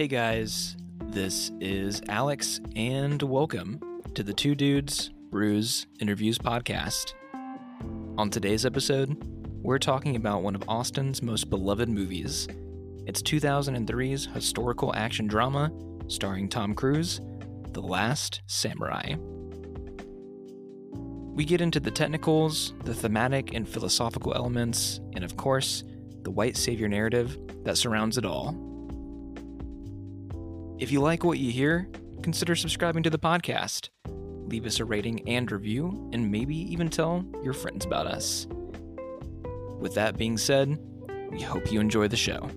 Hey guys, this is Alex, and welcome to the Two Dudes Brews Interviews podcast. On today's episode, we're talking about one of Austin's most beloved movies. It's 2003's historical action drama starring Tom Cruise, The Last Samurai. We get into the technicals, the thematic and philosophical elements, and of course, the white savior narrative that surrounds it all. If you like what you hear, consider subscribing to the podcast. Leave us a rating and review, and maybe even tell your friends about us. With that being said, we hope you enjoy the show.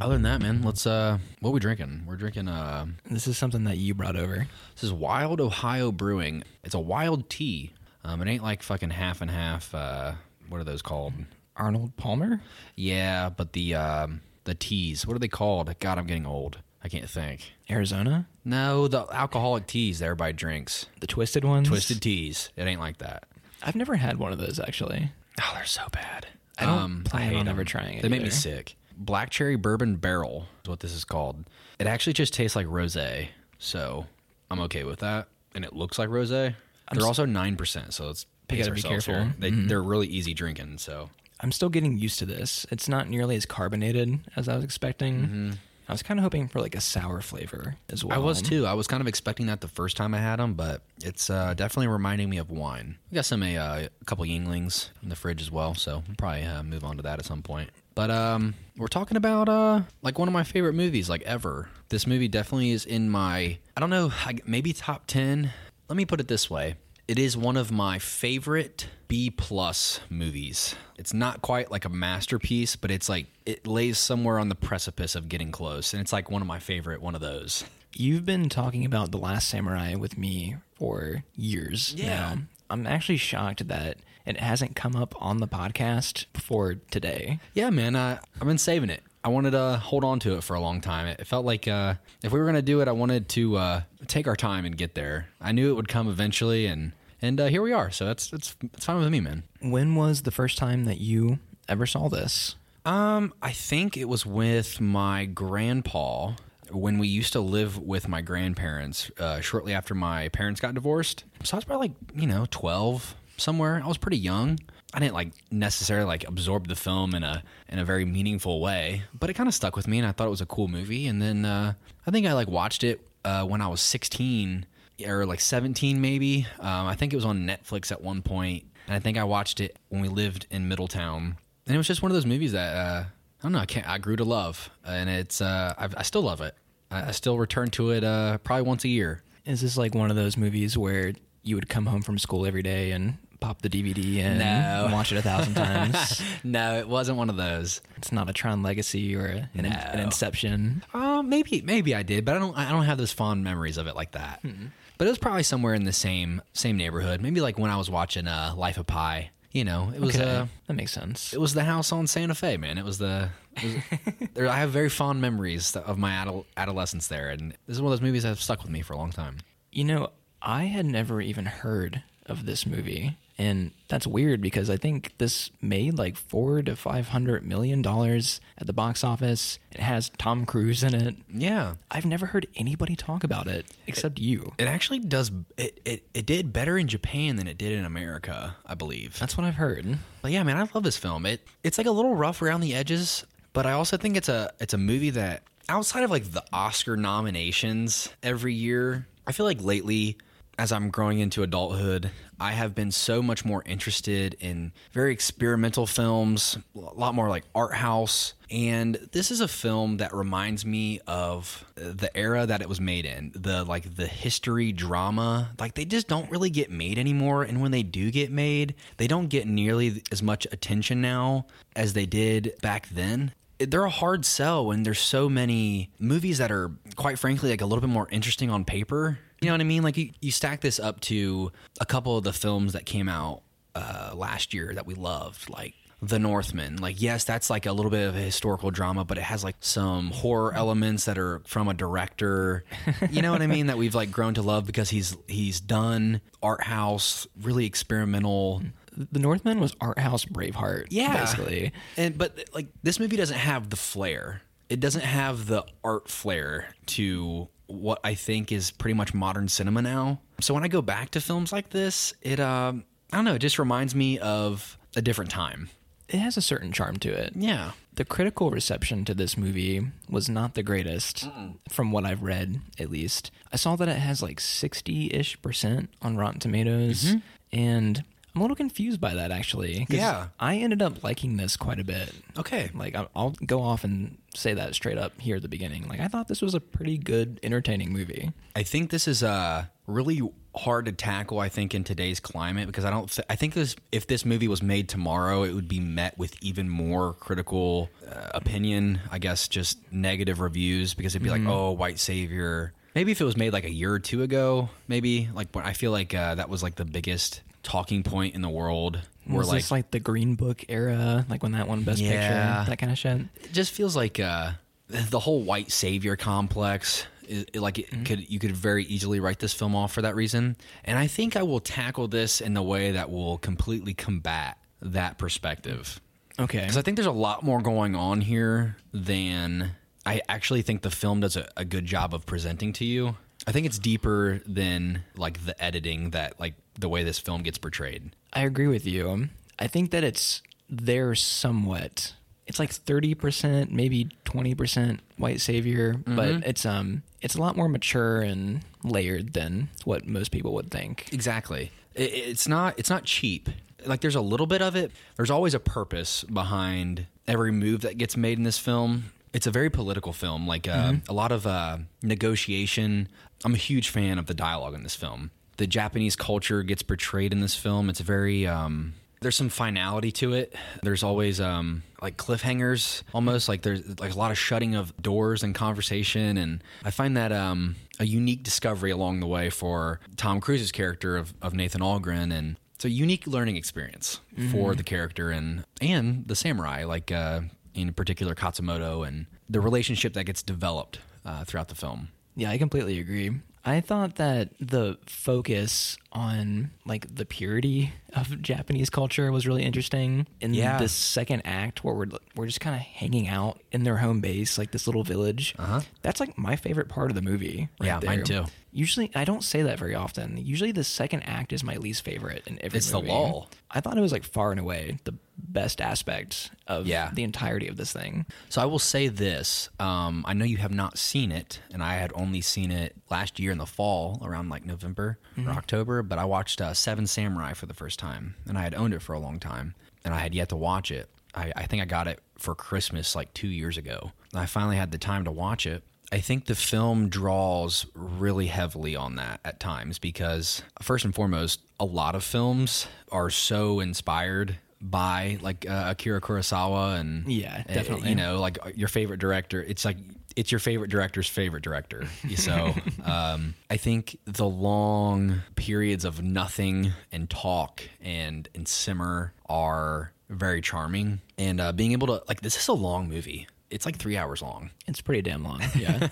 Other than that, man, let's uh what are we drinking? We're drinking uh This is something that you brought over. this is Wild Ohio Brewing. It's a wild tea. Um it ain't like fucking half and half uh what are those called? Arnold Palmer? Yeah, but the um the teas, what are they called? God, I'm getting old. I can't think. Arizona? No, the alcoholic teas that everybody drinks. The twisted ones? Twisted teas. It ain't like that. I've never had one of those actually. Oh, they're so bad. I don't plan hate on ever trying it They make me sick. Black cherry bourbon barrel is what this is called. It actually just tastes like rosé, so I'm okay with that. And it looks like rosé. They're also nine percent, so let's pace gotta be ourselves careful. Mm-hmm. here. They, They're really easy drinking. So I'm still getting used to this. It's not nearly as carbonated as I was expecting. I was kind of hoping for like a sour flavor as well. I was too. I was kind of expecting that the first time I had them, but it's uh, definitely reminding me of wine. We got some a, uh, a couple Yuenglings in the fridge as well, so we'll probably uh, move on to that at some point. But um, we're talking about uh, like one of my favorite movies, like ever. This movie definitely is in my I don't know, I- maybe top ten. Let me put it this way: it is one of my favorite B plus movies. It's not quite like a masterpiece, but it's like it lays somewhere on the precipice of getting close, and it's like one of my favorite one of those. You've been talking about The Last Samurai with me for years Yeah. now. I'm actually shocked that it hasn't come up on the podcast before today. Yeah, man, uh, I've been saving it. I wanted to hold on to it for a long time. It felt like uh, if we were going to do it, I wanted to uh, take our time and get there. I knew it would come eventually, and and uh, here we are. So that's that's that's fine with me, man. When was the first time that you ever saw this? Um, I think it was with my grandpa when we used to live with my grandparents uh, shortly after my parents got divorced. So I was probably like, you know, 12 somewhere. I was pretty young. I didn't like necessarily like absorb the film in a in a very meaningful way, but it kind of stuck with me and I thought it was a cool movie and then uh, I think I like watched it uh, when I was 16 or like 17 maybe. Um, I think it was on Netflix at one point and I think I watched it when we lived in Middletown and it was just one of those movies that uh, I don't know. I can't. I grew to love, and it's. Uh, I, I still love it. I, I still return to it uh, probably once a year. Is this like one of those movies where you would come home from school every day and pop the DVD and No. watch it a thousand times? no, it wasn't one of those. it's not a Tron Legacy or a, an, an Inception. Uh, maybe maybe I did, but I don't. I don't have those fond memories of it like that. But it was probably somewhere in the same same neighborhood. Maybe like when I was watching uh, Life of Pi. You know, it was. Okay, Uh, that makes sense. it was the house on Santa Fe, man. It was the. It was, there, I have very fond memories of my adol- adolescence there, and this is one of those movies that have stuck with me for a long time. You know, I had never even heard of this movie, and that's weird because I think this made like four to five hundred million dollars at the box office. It has Tom Cruise in it. Yeah, I've never heard anybody talk about it except you. It actually does. It, it it did better in Japan than it did in America, I believe. That's what I've heard. But yeah, man, I love this film. It it's like a little rough around the edges, but I also think it's a it's a movie that outside of like the Oscar nominations every year, I feel like lately as I'm growing into adulthood, I have been so much more interested in very experimental films, a lot more like art house. And this is a film that reminds me of the era that it was made in, the like the history drama. Like they just don't really get made anymore. And when they do get made, they don't get nearly as much attention now as they did back then they're a hard sell when there's so many movies that are quite frankly like a little bit more interesting on paper you know what i mean like you, you stack this up to a couple of the films that came out uh, last year that we loved like the northman like yes that's like a little bit of a historical drama but it has like some horror elements that are from a director you know what i mean that we've like grown to love because he's he's done art house really experimental The Northman was art house Braveheart. Yeah, basically. And but like this movie doesn't have the flair. It doesn't have the art flair to what I think is pretty much modern cinema now. So when I go back to films like this, it um I don't know, it just reminds me of a different time. It has a certain charm to it. Yeah. The critical reception to this movie was not the greatest, from what I've read, at least. I saw that it has like 60 ish percent on Rotten Tomatoes, and I'm a little confused by that actually. Yeah. I ended up liking this quite a bit. Okay. Like, I'll- I'll go off and say that straight up here at the beginning. Like, I thought this was a pretty good, entertaining movie. I think this is uh really hard to tackle. I think in today's climate because I don't. Th- I think this if this movie was made tomorrow, it would be met with even more critical uh, opinion. I guess just negative reviews because it'd be like, oh, white savior. Maybe if it was made like a year or two ago, maybe like when I feel like uh, that was like the biggest talking point in the world. Where Was like, this like the Green Book era, like when that one Best Yeah. Picture, that kind of shit? it just feels like uh, the whole white savior complex. Is, like it could, you could very easily write this film off for that reason. And I think I will tackle this in the way that will completely combat that perspective. Okay. Because I think there's a lot more going on here than I actually think the film does a, a good job of presenting to you. I think it's deeper than like the editing that like the way this film gets portrayed. I agree with you. I think that it's there somewhat. It's like thirty percent, maybe twenty percent white savior, but it's um it's a lot more mature and layered than what most people would think. Exactly. It, it's not it's not cheap. Like there's a little bit of it. There's always a purpose behind every move that gets made in this film. It's a very political film. Like uh, a lot of uh, negotiation. I'm a huge fan of the dialogue in this film. The Japanese culture gets portrayed in this film. It's very um, there's some finality to it. There's always um, like cliffhangers, almost like there's like a lot of shutting of doors and conversation, and I find that um, a unique discovery along the way for Tom Cruise's character of, of Nathan Algren, and it's a unique learning experience for the character and and the samurai, like uh, in particular Katsumoto, and the relationship that gets developed uh, throughout the film. Yeah, I completely agree. I thought that the focus on like the purity of Japanese culture was really interesting in Yeah. this second act where we're we're just kind of hanging out in their home base, like this little village. Uh-huh. That's like my favorite part of the movie. right Yeah, mine too. Usually, I don't say that very often. Usually, the second act is my least favorite in every It's the lull. I thought it was like far and away the best aspect of Yeah. the entirety of this thing. So I will say this: um, I know you have not seen it, and I had only seen it last year in the fall, around like November or October. But I watched uh, Seven Samurai for the first time, and I had owned it for a long time, and I had yet to watch it. I, I think I got it for Christmas like two years ago. And I finally had the time to watch it. I think the film draws really heavily on that at times because, first and foremost, a lot of films are so inspired by like uh, Akira Kurosawa and Yeah, uh, definitely. you know like your favorite director. It's like it's your favorite director's favorite director. So um, I think the long periods of nothing and talk and and simmer are very charming. And uh, being able to like this is a long movie. It's like three hours long. It's pretty damn long. Yeah.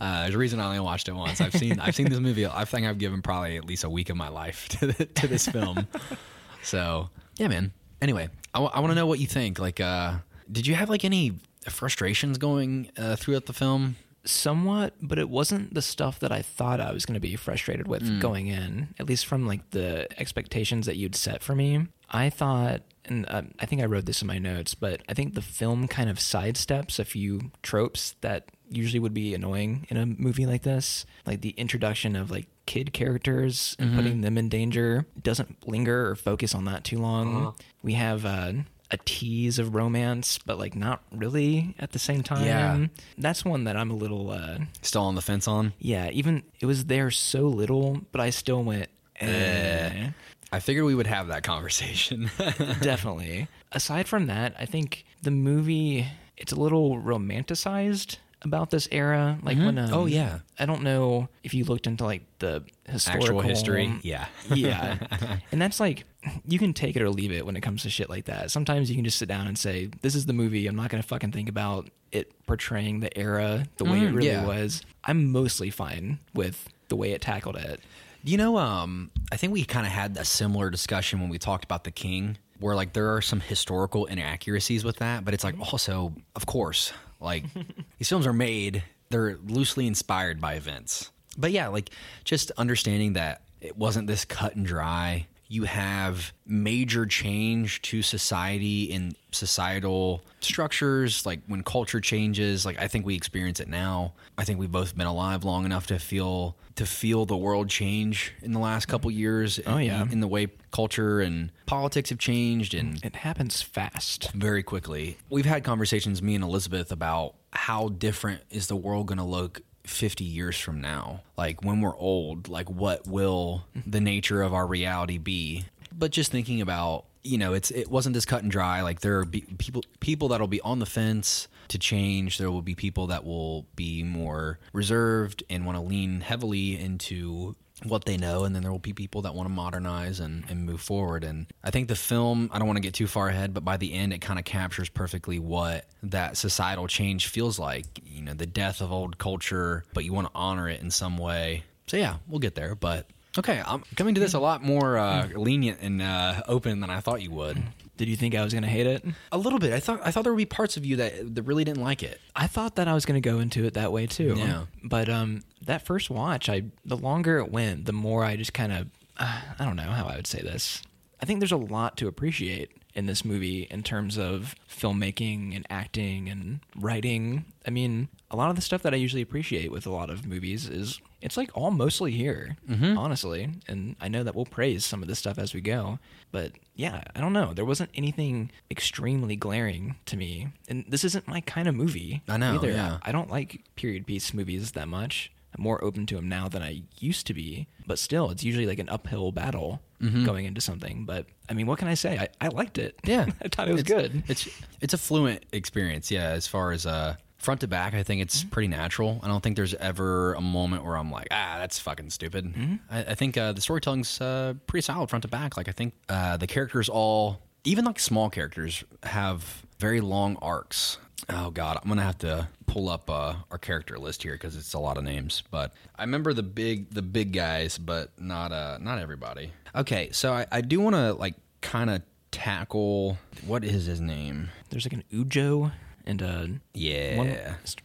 Uh, there's a reason I only watched it once. I've seen I've seen this movie. I think I've given probably at least a week of my life to the, to this film. so yeah, man. Anyway, I want to know what you think. Like, uh, did you have like any frustrations going uh, throughout the film? somewhat but it wasn't the stuff that i thought i was going to be frustrated with going in at least from like the expectations that you'd set for me. I thought and uh, i think i wrote this in my notes but i think the film kind of sidesteps a few tropes that usually would be annoying in a movie like this. Like the introduction of like kid characters and putting them in danger doesn't linger or focus on that too long. We have uh, a tease of romance but like not really at the same time Yeah. that's one that I'm a little uh Still on the fence on? yeah, even it was there so little, but I still went eh. I figured we would have that conversation. definitely. Aside from that, I think the movie it's a little romanticized about this era like when um, Oh, yeah. I don't know if you looked into like the historical Actual history. Yeah. yeah. And that's like you can take it or leave it when it comes to shit like that. Sometimes you can just sit down and say, This is the movie. I'm not gonna fucking think about it portraying the era the way it Mhm, really yeah. was. I'm mostly fine with the way it tackled it. You know, um, I think we kind of had a similar discussion when we talked about the king, where like there are some historical inaccuracies with that, but it's like also, of course, like these films are made, they're loosely inspired by events. But yeah, like just understanding that it wasn't this cut and dry. You have major change to society and societal structures, like when culture changes. Like I think we experience it now. I think we've both been alive long enough to feel to feel the world change in the last couple years. Oh, yeah. in, in the way culture and politics have changed and It happens fast. very quickly. We've had conversations, me and Elizabeth, about how different is the world going to look 50 years from now? Like when we're old, like what will the nature of our reality be? But just thinking about, you know, it's it wasn't this cut and dry. Like there are be, people people that'll be on the fence to change. There will be people that will be more reserved and want to lean heavily into what they know, and then there will be people that want to modernize and, and move forward. And I think the film, I don't want to get too far ahead, but by the end, it kind of captures perfectly what that societal change feels like. You know, the death of old culture, but you want to honor it in some way. So yeah, we'll get there. But okay, I'm coming to this a lot more uh, lenient and uh, open than I thought you would. Did you think I was going to hate it? A little bit. I thought I thought there would be parts of you that that really didn't like it. I thought that I was going to go into it that way too. Yeah. But um, that first watch, I the longer it went, the more I just kind of uh, I don't know how I would say this. I think there's a lot to appreciate in this movie in terms of filmmaking and acting and writing. I mean, a lot of the stuff that I usually appreciate with a lot of movies is it's like all mostly here, honestly. And I know that we'll praise some of this stuff as we go, but yeah, I don't know. There wasn't anything extremely glaring to me, and this isn't my kind of movie. I know, Either. yeah. I don't like period piece movies that much. I'm more open to them now than I used to be, but still, it's usually like an uphill battle going into something. But I mean, what can I say? I, I liked it. Yeah, I thought it was It's- good. It's it's a fluent experience. Yeah, as far as uh, front to back, I think it's Mm-hmm. pretty natural. I don't think there's ever a moment where I'm like, ah, that's fucking stupid. Mm-hmm. I, I think uh, the storytelling's uh, pretty solid front to back. Like I think uh, the characters all, even like small characters, have very long arcs. Oh god, I'm gonna have to pull up uh, our character list here because it's a lot of names. But I remember the big the big guys, but not uh not everybody. Okay, so I, I do want to like kind of tackle what is his name? There's like an Ujo and a Yeah. one,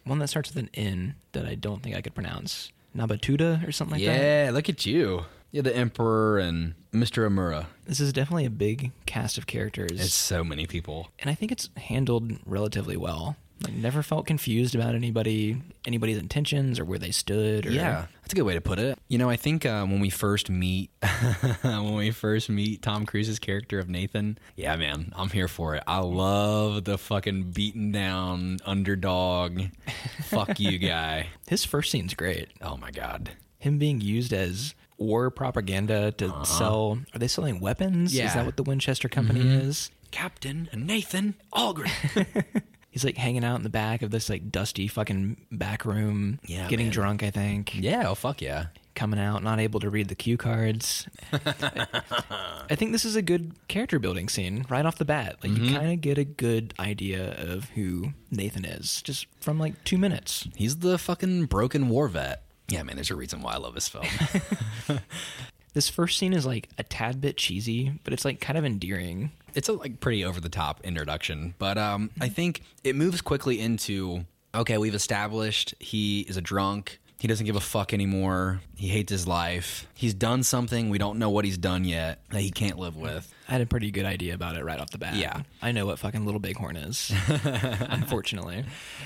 one that starts with an N that I don't think I could pronounce. Nabatuda or something like that. yeah, look at you. Yeah, the Emperor and Mr. Omura. This is definitely a big cast of characters. It's so many people. and I think it's handled relatively well. Like never felt confused about anybody, anybody's intentions or where they stood. Or, Yeah, that's a good way to put it. You know, I think uh, when we first meet, when we first meet Tom Cruise's character of Nathan, yeah, man, I'm here for it. I love the fucking beaten down underdog, fuck you guy. his first scene's great. Oh my god. Him being used as war propaganda to sell. Are they selling weapons? Yeah. Is Uh-huh. That what the Winchester Company is? Captain Nathan Algren. He's like hanging out in the back of this like dusty fucking back room, Yeah, getting man. drunk. I think. yeah, oh fuck yeah. coming out, not able to read the cue cards. I think this is a good character building scene right off the bat. Like Mm-hmm. you kind of get a good idea of who Nathan is just from like two minutes. He's the fucking broken war vet. Yeah, man, there's a reason why I love this film. This first scene is like a tad bit cheesy, but it's like kind of endearing. it's a like pretty over the top introduction, but um, I think it moves quickly into okay, we've established he is a drunk. He doesn't give a fuck anymore. He hates his life. He's done something we don't know what he's done yet that he can't live with. I had a pretty good idea about it right off the bat. Yeah. I know what fucking Little Bighorn is. unfortunately.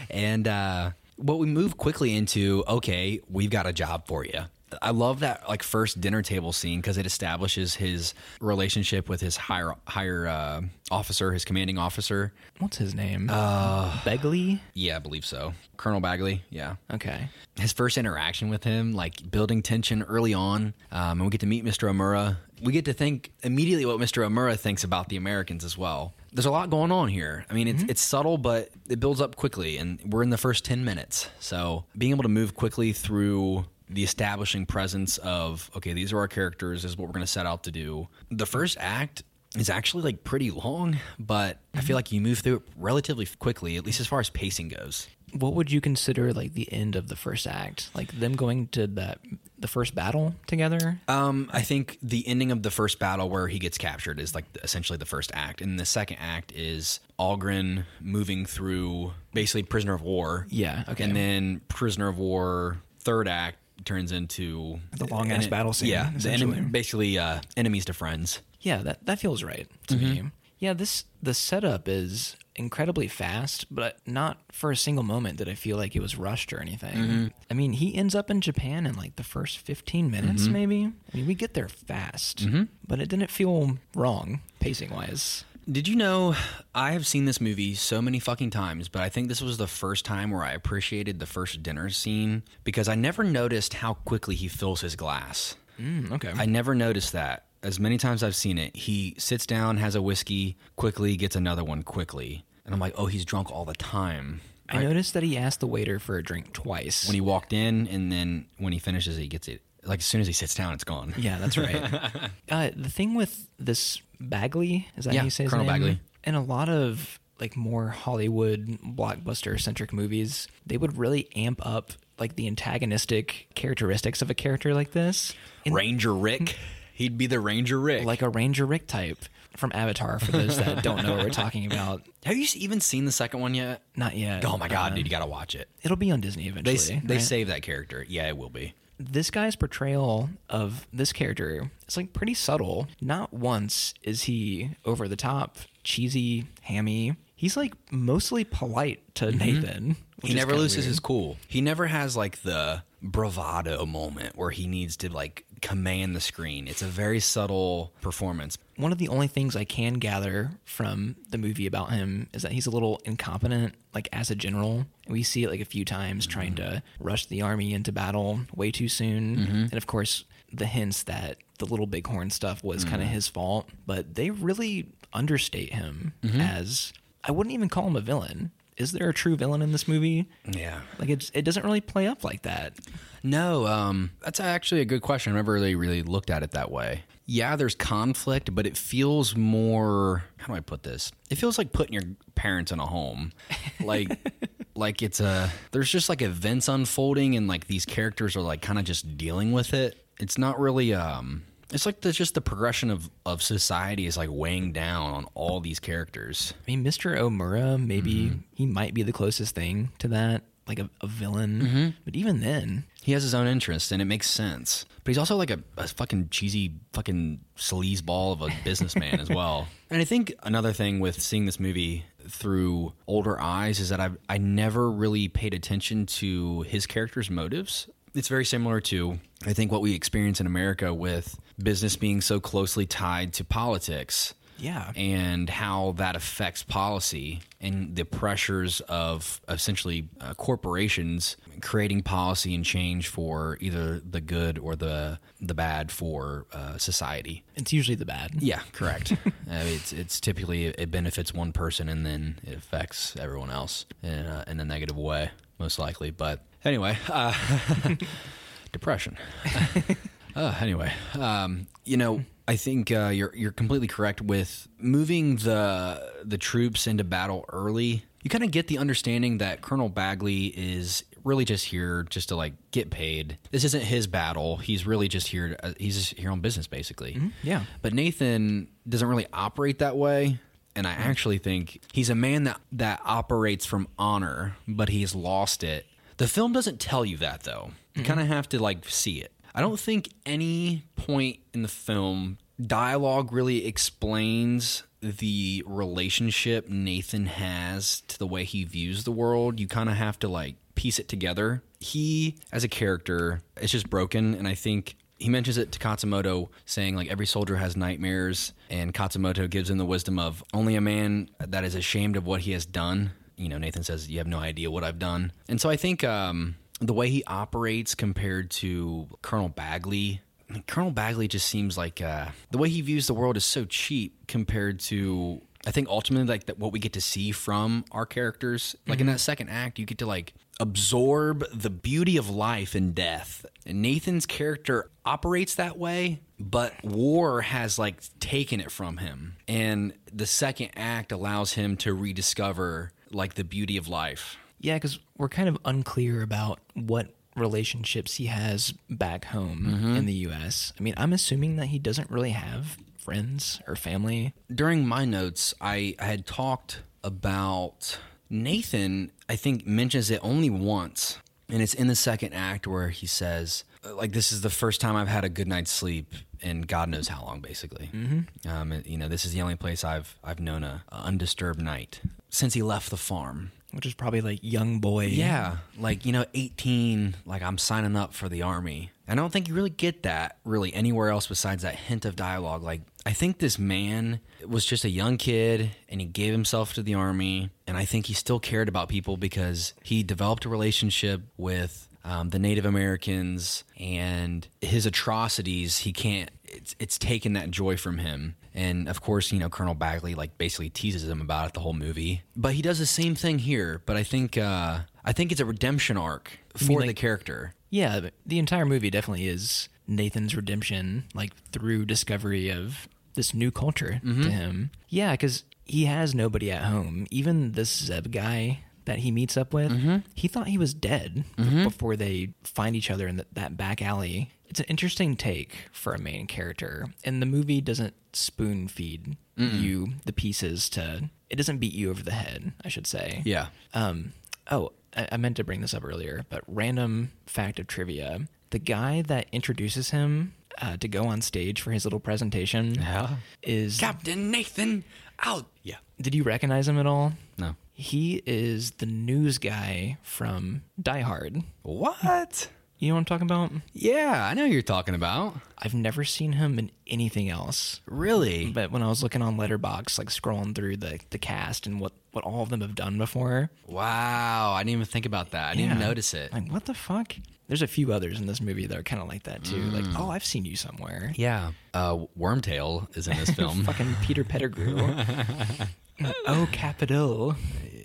And uh, what we move quickly into okay, we've got a job for you. I love that like first dinner table scene because it establishes his relationship with his higher higher uh, officer, his commanding officer. What's his name? Uh, Begley? Yeah, I believe so. Colonel Bagley. Yeah. Okay. his first interaction with him, like building tension early on, um, and we get to meet Mr. Omura. We get to think immediately what Mr. Omura thinks about the Americans as well. There's a lot going on here. I mean, it's, mm-hmm. it's subtle, but it builds up quickly, and we're in the first 10 minutes. So being able to move quickly through the establishing presence of, okay, these are our characters, this is what we're going to set out to do. The first act is actually like pretty long, but I feel mm-hmm. like you move through it relatively quickly, at least as far as pacing goes. What would you consider like the end of the first act? Like them going to that the first battle together? Um, I think the ending of the first battle where he gets captured is like essentially the first act, and the second act is Algren moving through basically prisoner of war. Yeah, okay. and then prisoner of war third act turns into The long-ass battle scene, Yeah, the essentially. enemy, basically uh, enemies to friends. Yeah, that that feels right to me. Yeah, this the setup is incredibly fast, but not for a single moment did I feel like it was rushed or anything. Mm-hmm. I mean, he ends up in Japan in like the first 15 minutes mm-hmm. maybe. I mean, we get there fast, mm-hmm. but it didn't feel wrong pacing wise. Did you know I have seen this movie so many fucking times, but I think this was the first time where I appreciated the first dinner scene because I never noticed how quickly he fills his glass. Mm, okay. I never noticed that. As many times I've seen it, he sits down, has a whiskey, quickly gets another one quickly. And I'm like, oh, he's drunk all the time. I noticed that he asked the waiter for a drink twice. When he walked in, and then when he finishes, he gets it. Like as soon as he sits down, it's gone. Yeah, that's right. uh, the thing with this Bagley is that Yeah, how you say his Colonel name? Bagley. In a lot of like more Hollywood blockbuster centric movies, they would really amp up like the antagonistic characteristics of a character like this, Ranger Rick. He'd be the Ranger Rick. like a Ranger Rick type from Avatar. For those that don't know what we're talking about, have you even seen the second one yet? not yet. Oh my god, Uh, dude, you gotta watch it. It'll be on Disney eventually. they right? save that character. Yeah, it will be. this guy's portrayal of this character is like pretty subtle. Not once is he over the top, cheesy, hammy. He's like mostly polite to Nathan. He never loses weird. his cool. He never has like the bravado moment where he needs to like command the screen. It's a very subtle performance. One of the only things I can gather from the movie about him is that he's a little incompetent, like as a general. We see it like a few times trying mm-hmm. to rush the army into battle way too soon. Mm-hmm. And of course, the hints that the little bighorn stuff was mm-hmm. kind of his fault, but they really understate him as I wouldn't even call him a villain. Is there a true villain in this movie? Yeah. Like it's, it doesn't really play up like that. No, um, that's actually a good question. I never really really looked at it that way. Yeah, there's conflict, but it feels more. How do I put this? It feels like putting your parents in a home, like like it's a. There's just like events unfolding, and like these characters are like kind of just dealing with it. It's not really. um It's like the, just the progression of of society is like weighing down on all these characters. I mean, Mr. Omura, maybe mm-hmm. he might be the closest thing to that, like a, a villain. Mm-hmm. But even then, He has his own interests, and it makes sense. But he's also like a, a fucking cheesy, fucking sleazeball of a businessman as well. And I think another thing with seeing this movie through older eyes is that I I never really paid attention to his character's motives. It's very similar to I think what we experience in America with business being so closely tied to politics yeah, and how that affects policy and the pressures of essentially uh, corporations creating policy and change for either the good or the the bad for uh, society. it's usually the bad. Yeah, correct. uh, it's it's typically it benefits one person and then it affects everyone else in a, in a negative way, most likely. But anyway, uh, depression. Uh, anyway, um, you know, I think uh, you're you're completely correct with moving the the troops into battle early. You kind of get the understanding that Colonel Bagley is really just here just to like get paid. This isn't his battle. He's really just here. To, uh, he's just here on business, basically. yeah. But Nathan doesn't really operate that way. And I actually think he's a man that, that operates from honor, but he's lost it. The film doesn't tell you that though. You kind of have to like see it. I don't think any point in the film dialogue really explains the relationship Nathan has to the way he views the world. You kind of have to like piece it together. He as a character is just broken and I think he mentions it to Katsumoto, saying like every soldier has nightmares, and Katsumoto gives him the wisdom of only a man that is ashamed of what he has done. You know, Nathan says, "You have no idea what I've done," and so I think um, the way he operates compared to Colonel Bagley. I mean, Colonel Bagley just seems like uh, the way he views the world is so cheap compared to I think ultimately like that what we get to see from our characters. Like in that second act, you get to like absorb the beauty of life and death. And Nathan's character operates that way, but war has like taken it from him. And the second act allows him to rediscover like the beauty of life. Yeah, because we're kind of unclear about what relationships he has back home in the U.S. I mean, I'm assuming that he doesn't really have friends or family. during my notes, I, I had talked about Nathan. I think mentions it only once, and it's in the second act where he says, uh, "Like this is the first time I've had a good night's sleep in God knows how long." Basically, mm-hmm. um, you know, this is the only place I've I've known a, a undisturbed night since he left the farm. Which is probably like young boy. Yeah, like you know, eighteen. Like I'm signing up for the army. I don't think you really get that really anywhere else besides that hint of dialogue. Like I think this man was just a young kid and he gave himself to the army, and I think he still cared about people because he developed a relationship with um, the Native Americans and his atrocities. He can't. It's it's taken that joy from him. And of course, you know, Colonel Bagley like basically teases him about it the whole movie. But he does the same thing here. But I think uh, I think it's a redemption arc for mean, the character. Yeah, the entire movie definitely is Nathan's redemption, like through discovery of this new culture to mm-hmm. him. Yeah, because he has nobody at home. Even this Zeb guy that he meets up with, mm-hmm. he thought he was dead b- before they find each other in th that back alley. It's an interesting take for a main character, and the movie doesn't spoon feed you the pieces to. It doesn't beat you over the head, I should say. Yeah. Um, oh, I, I meant to bring this up earlier, but random fact of trivia: the guy that introduces him uh, to go on stage for his little presentation Yeah. is. Captain Nathan out. Yeah. Did you recognize him at all? No. He is the news guy from Die Hard. What? You know what I'm talking about? Yeah, I know who you're talking about. I've never seen him in anything else. Really? But when I was looking on Letterboxd, like scrolling through the, the cast and what, what all of them have done before, Wow, I didn't even think about that. I didn't even notice it. like what the fuck? There's a few others in this movie that are kind of like that too. Like, oh, I've seen you somewhere. Yeah. Uh, Wormtail is in this film. Fucking Peter Pettigrew. oh, Capital.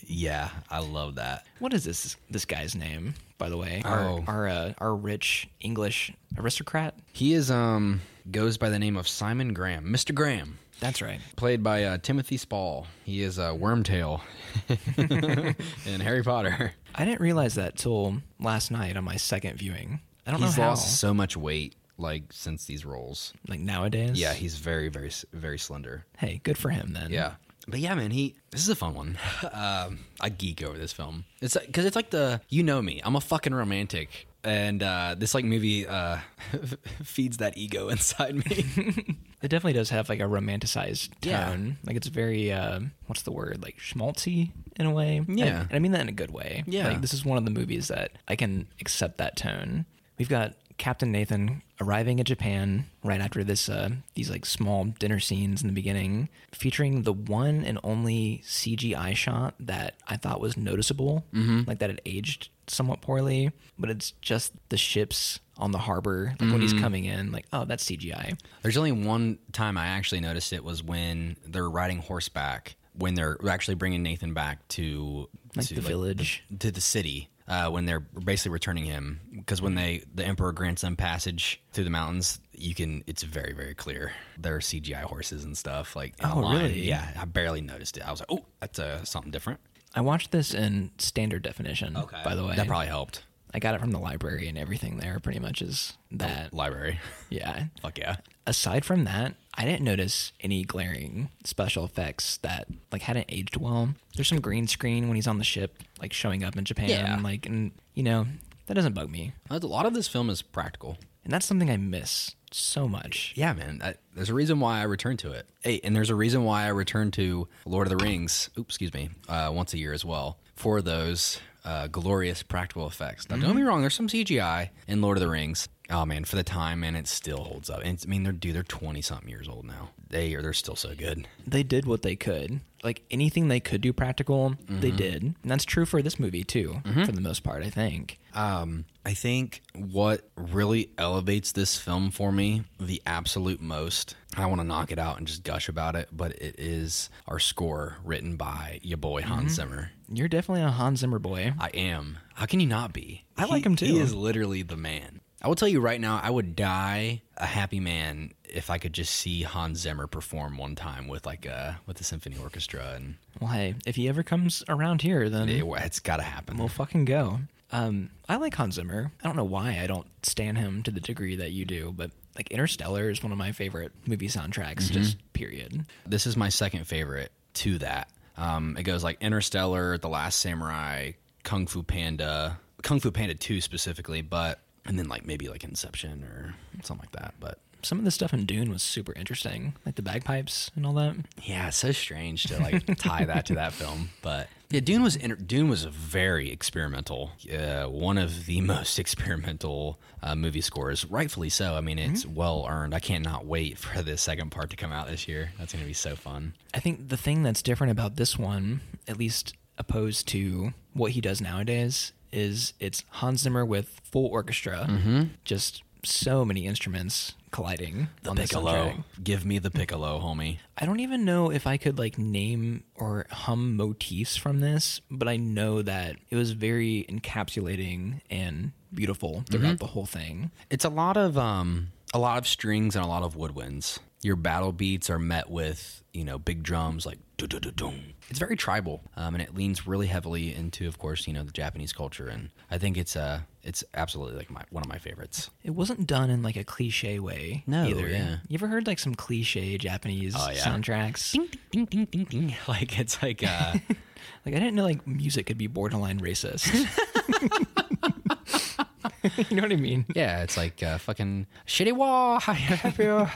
yeah, I love that. What is this this guy's name, by the way? Oh. Our our, uh, our rich English aristocrat. He is um goes by the name of Simon Graham, Mr. Graham, That's right. played by uh, Timothy Spall. He is uh, Wormtail in Harry Potter. I didn't realize that till last night on my second viewing. I don't He's know how. lost so much weight like since these roles. Like nowadays. Yeah, he's very very very slender. Hey, good for him then. Yeah. But yeah, man, he. This is a fun one. Um, I geek over this film. It's because it's like the you know me. I'm a fucking romantic, and uh, this like movie uh, feeds that ego inside me. It definitely does have like a romanticized Yeah. tone. Like it's very uh, what's the word? Like schmaltzy in a way. Yeah. And, and I mean that in a good way. Yeah. Like this is one of the movies that I can accept that tone. We've got Captain Nathan arriving at Japan right after this uh, these like small dinner scenes in the beginning, featuring the one and only CGI shot that I thought was noticeable, Mm-hmm. like that it aged somewhat poorly, but it's just the ships on the harbor like when he's Mm-hmm. coming in like oh that's CGI. There's only one time I actually noticed it was when they're riding horseback when they're actually bringing Nathan back to Like to, the village. to the city. Uh, when they're basically returning him, because when they the emperor grants them passage through the mountains, you can it's very very clear there are CGI horses and stuff like. Oh, line. really? Yeah, I barely noticed it. I was like, oh, that's uh, something different. I watched this in standard definition. okay By the way, that probably helped. I got it from the library, and everything there pretty much is that. Library, Yeah. fuck yeah. Aside from that, I didn't notice any glaring special effects that like hadn't aged well. There's some green screen when he's on the ship, like showing up in Japan, Yeah. like, and you know that doesn't bug me, A lot of this film is practical. and that's something I miss so much. Yeah, man. I, there's a reason why I return to it. Hey, and there's a reason why I return to Lord of the Rings. Oops, excuse me. Uh, once a year as well for those uh, glorious practical effects. Now, don't get me wrong. There's some CGI in Lord of the Rings. Oh man, for the time, man, it still holds up. And it's, I mean, they're dude, they're twenty something years old now. They are they're still so good. They did what they could. Like anything they could do practical, Mm-hmm. they did, and that's true for this movie too, for the most part. I think. Um, I think what really elevates this film for me the absolute most. I want to knock it out and just gush about it, but it is our score written by your boy Hans Zimmer. You're definitely a Hans Zimmer boy. I am. How can you not be? I like him too. He is literally the man. I will tell you right now, I would die a happy man if I could just see Hans Zimmer perform one time with like a with the symphony orchestra, and Well, hey, if he ever comes around here, then it, it's got to happen. we'll fucking go. Um, I like Hans Zimmer. I don't know why I don't stand him to the degree that you do, but like Interstellar is one of my favorite movie soundtracks. Just period. This is my second favorite to that. Um, it goes like Interstellar, The Last Samurai, Kung Fu Panda, Kung Fu Panda 2 specifically, but and then like maybe like Inception or something like that. But Some of the stuff in Dune was super interesting, like the bagpipes and all that. yeah, it's so strange to like tie that to that film. But yeah, Dune was inter- Dune was a very experimental. Uh, one of the most experimental uh, movie scores, rightfully so. I mean, it's well earned. I cannot wait for the second part to come out this year. That's going to be so fun. I think the thing that's different about this one, at least opposed to what he does nowadays, is it's Hans Zimmer with full orchestra, just so many instruments colliding The on piccolo. Give me the piccolo, homie. I don't even know if I could like name or hum motifs from this, but I know that it was very encapsulating and beautiful throughout the whole thing. It's a lot of um a lot of strings and a lot of woodwinds. Your battle beats are met with, you know, big drums like. It's very tribal. Um, and it leans really heavily into of course, you know, the Japanese culture and I think it's uh it's absolutely like my one of my favorites. It wasn't done in like a cliche way. No, either. yeah. You ever heard like some cliche Japanese Oh, yeah. soundtracks? Ding ding ding. Like it's like uh Like I didn't know like music could be borderline racist. you know what I mean? yeah, it's like uh, fucking shitty wall.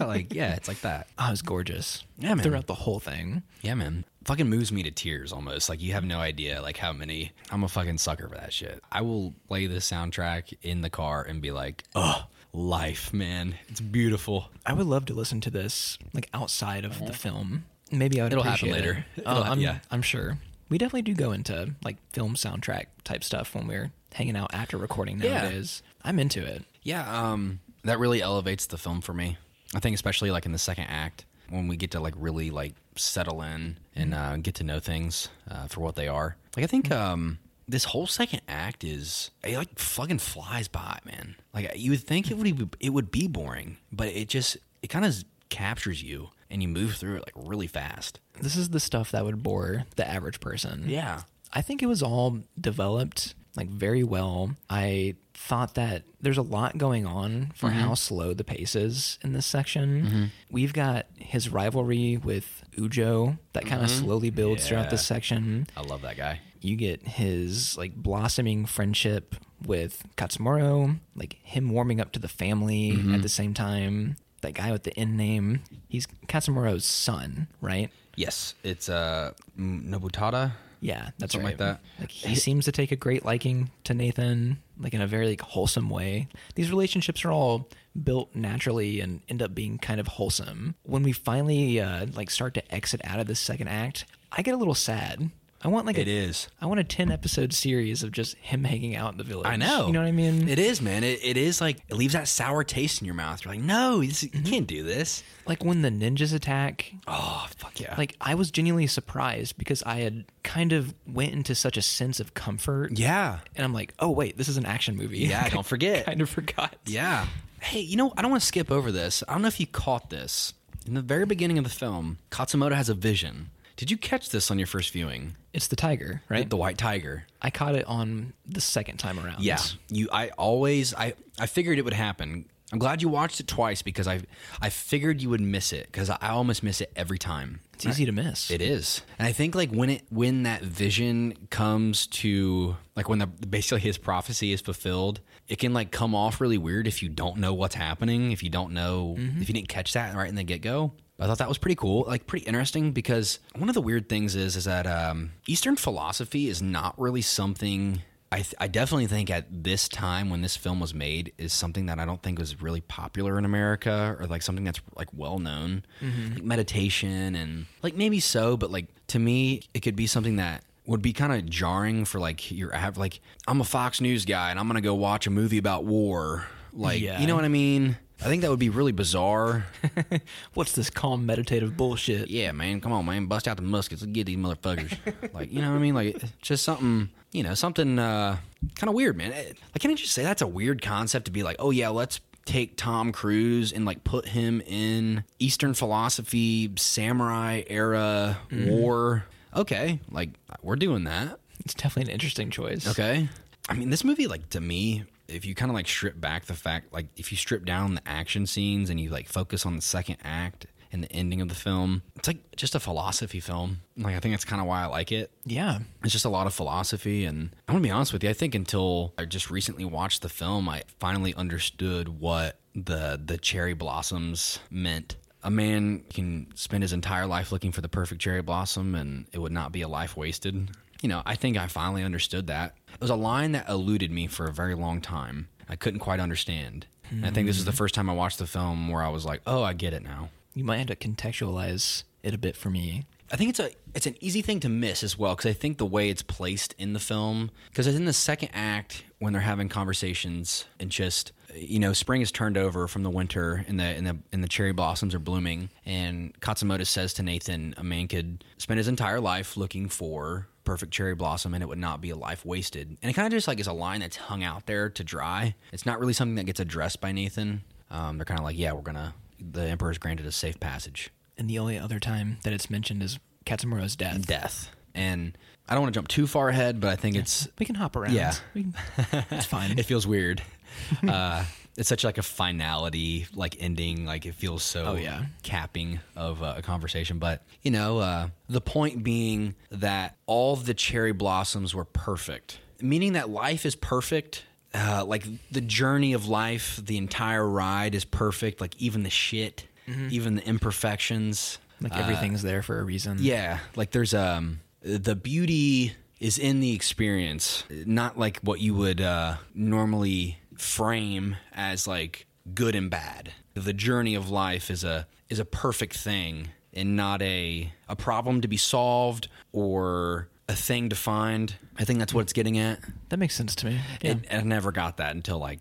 like yeah, it's like that. Oh, it was gorgeous. Yeah, man. Throughout the whole thing. Yeah, man. Fucking moves me to tears almost. Like you have no idea like how many I'm a fucking sucker for that shit. I will play this soundtrack in the car and be like, "Oh, life, man. It's beautiful." I would love to listen to this like outside of the film. Maybe I would. It'll happen appreciate later. It. It'll Oh, I'm, yeah. I'm sure. We definitely do go into like film soundtrack type stuff when we're hanging out after recording Yeah. nowadays. I'm into it. Yeah, um that really elevates the film for me. I think especially like in the second act when we get to like really like settle in and uh, get to know things uh, for what they are. Like I think um this whole second act is it like fucking flies by, man. Like you would think it would be, it would be boring, but it just it kind of captures you and you move through it like really fast. This is the stuff that would bore the average person. Yeah. I think it was all developed like very well. I thought that there's a lot going on for Mm-hmm. how slow the pace is in this section. We've got his rivalry with Ujo that kind of slowly builds throughout this Mm-hmm. Section. I love that guy. You get his like blossoming friendship with Katsumoto, like him warming up to the family Mm-hmm. at the same time. That guy with the N name, he's Katsumoto's son, right? Yes, it's uh Nobutada. Yeah, that's Something right. like that. Like he seems to take a great liking to Nathan, like in a very like wholesome way. These relationships are all built naturally and end up being kind of wholesome. When we finally uh, like start to exit out of this second act, I get a little sad. I want like It a, is. I want a ten episode series of just him hanging out in the village. I know. You know what I mean? It is, man. It, it is like it leaves that sour taste in your mouth. You're like, no, this, you mm-hmm. can't do this. like when the ninjas attack. Oh, fuck yeah. Like I was genuinely surprised because I had kind of went into such a sense of comfort. yeah, And I'm like, oh wait, this is an action movie. yeah. Don't forget. kind of forgot. Yeah. Hey, you know, I don't want to skip over this. I don't know if you caught this. In the very beginning of the film, Katsumoto has a vision. Did you catch this on your first viewing? It's the tiger, right? The white tiger. I caught it on the second time around. Yeah. You I always I I figured it would happen. I'm glad you watched it twice because I I figured you would miss it because I almost miss it every time. It's easy to miss. It is, and I think like when it when that vision comes to like when the basically his prophecy is fulfilled, it can like come off really weird if you don't know what's happening, if you don't know mm-hmm. if you didn't catch that right in the get go. I thought that was pretty cool, like pretty interesting because one of the weird things is is that um, Eastern philosophy is not really something. I, th- I definitely think at this time when this film was made is something that I don't think was really popular in America or like something that's like well known, like meditation and like maybe so, but like to me it could be something that would be kind of jarring for like your have like I'm a Fox News guy and I'm gonna go watch a movie about war Like, Yeah. you know what I mean? I think that would be really bizarre. What's this calm meditative bullshit? yeah, man, come on, man, bust out the muskets and get these motherfuckers. like, you know what I mean? Like, just something, you know, something uh, kind of weird, man. Like, can I just say that's a weird concept to be like, oh yeah, let's take Tom Cruise and like put him in Eastern philosophy, samurai era war. Okay, like we're doing that. It's definitely an interesting choice. Okay. I mean, this movie, like, to me, if you kind of like strip back the fact, like, if you strip down the action scenes and you like focus on the second act and the ending of the film, it's like just a philosophy film. Like, I think that's kind of why I like it. Yeah. It's just a lot of philosophy. And I want to be honest with you, I think until I just recently watched the film, I finally understood what the, the cherry blossoms meant. A man can spend his entire life looking for the perfect cherry blossom and it would not be a life wasted. You know, I think I finally understood that. It was a line that eluded me for a very long time. I couldn't quite understand. And I think this is the hmm. first time I watched the film where I was like, oh, I get it now. You might have to contextualize it a bit for me. I think it's a it's an easy thing to miss as well because I think the way it's placed in the film because in the second act when they're having conversations and just you know spring is turned over from the winter and the and the and the cherry blossoms are blooming and Katsumoto says to Nathan a man could spend his entire life looking for perfect cherry blossom and it would not be a life wasted and it kind of just like is a line that's hung out there to dry it's not really something that gets addressed by Nathan um, they're kind of like yeah we're gonna the emperor's granted a safe passage And the only other time that it's mentioned is Katsumoto's death. death. And I don't want to jump too far ahead, but I think it's We can hop around. Yeah. Can, it's fine. it feels weird. uh, it's such like a finality, like ending, like it feels so Oh, yeah. capping of uh, a conversation. But you know, uh, the point being that all the cherry blossoms were perfect, meaning that life is perfect. Uh, like the journey of life, the entire ride is perfect. Like even the shit, even the imperfections. like everything's there for a reason. Yeah, like there's um the beauty is in the experience, not like what you would uh, normally frame as like good and bad. The journey of life is a is a perfect thing and not a a problem to be solved or a thing to find. I think that's what it's getting at. That makes sense to me. Yeah. It, I never got that until like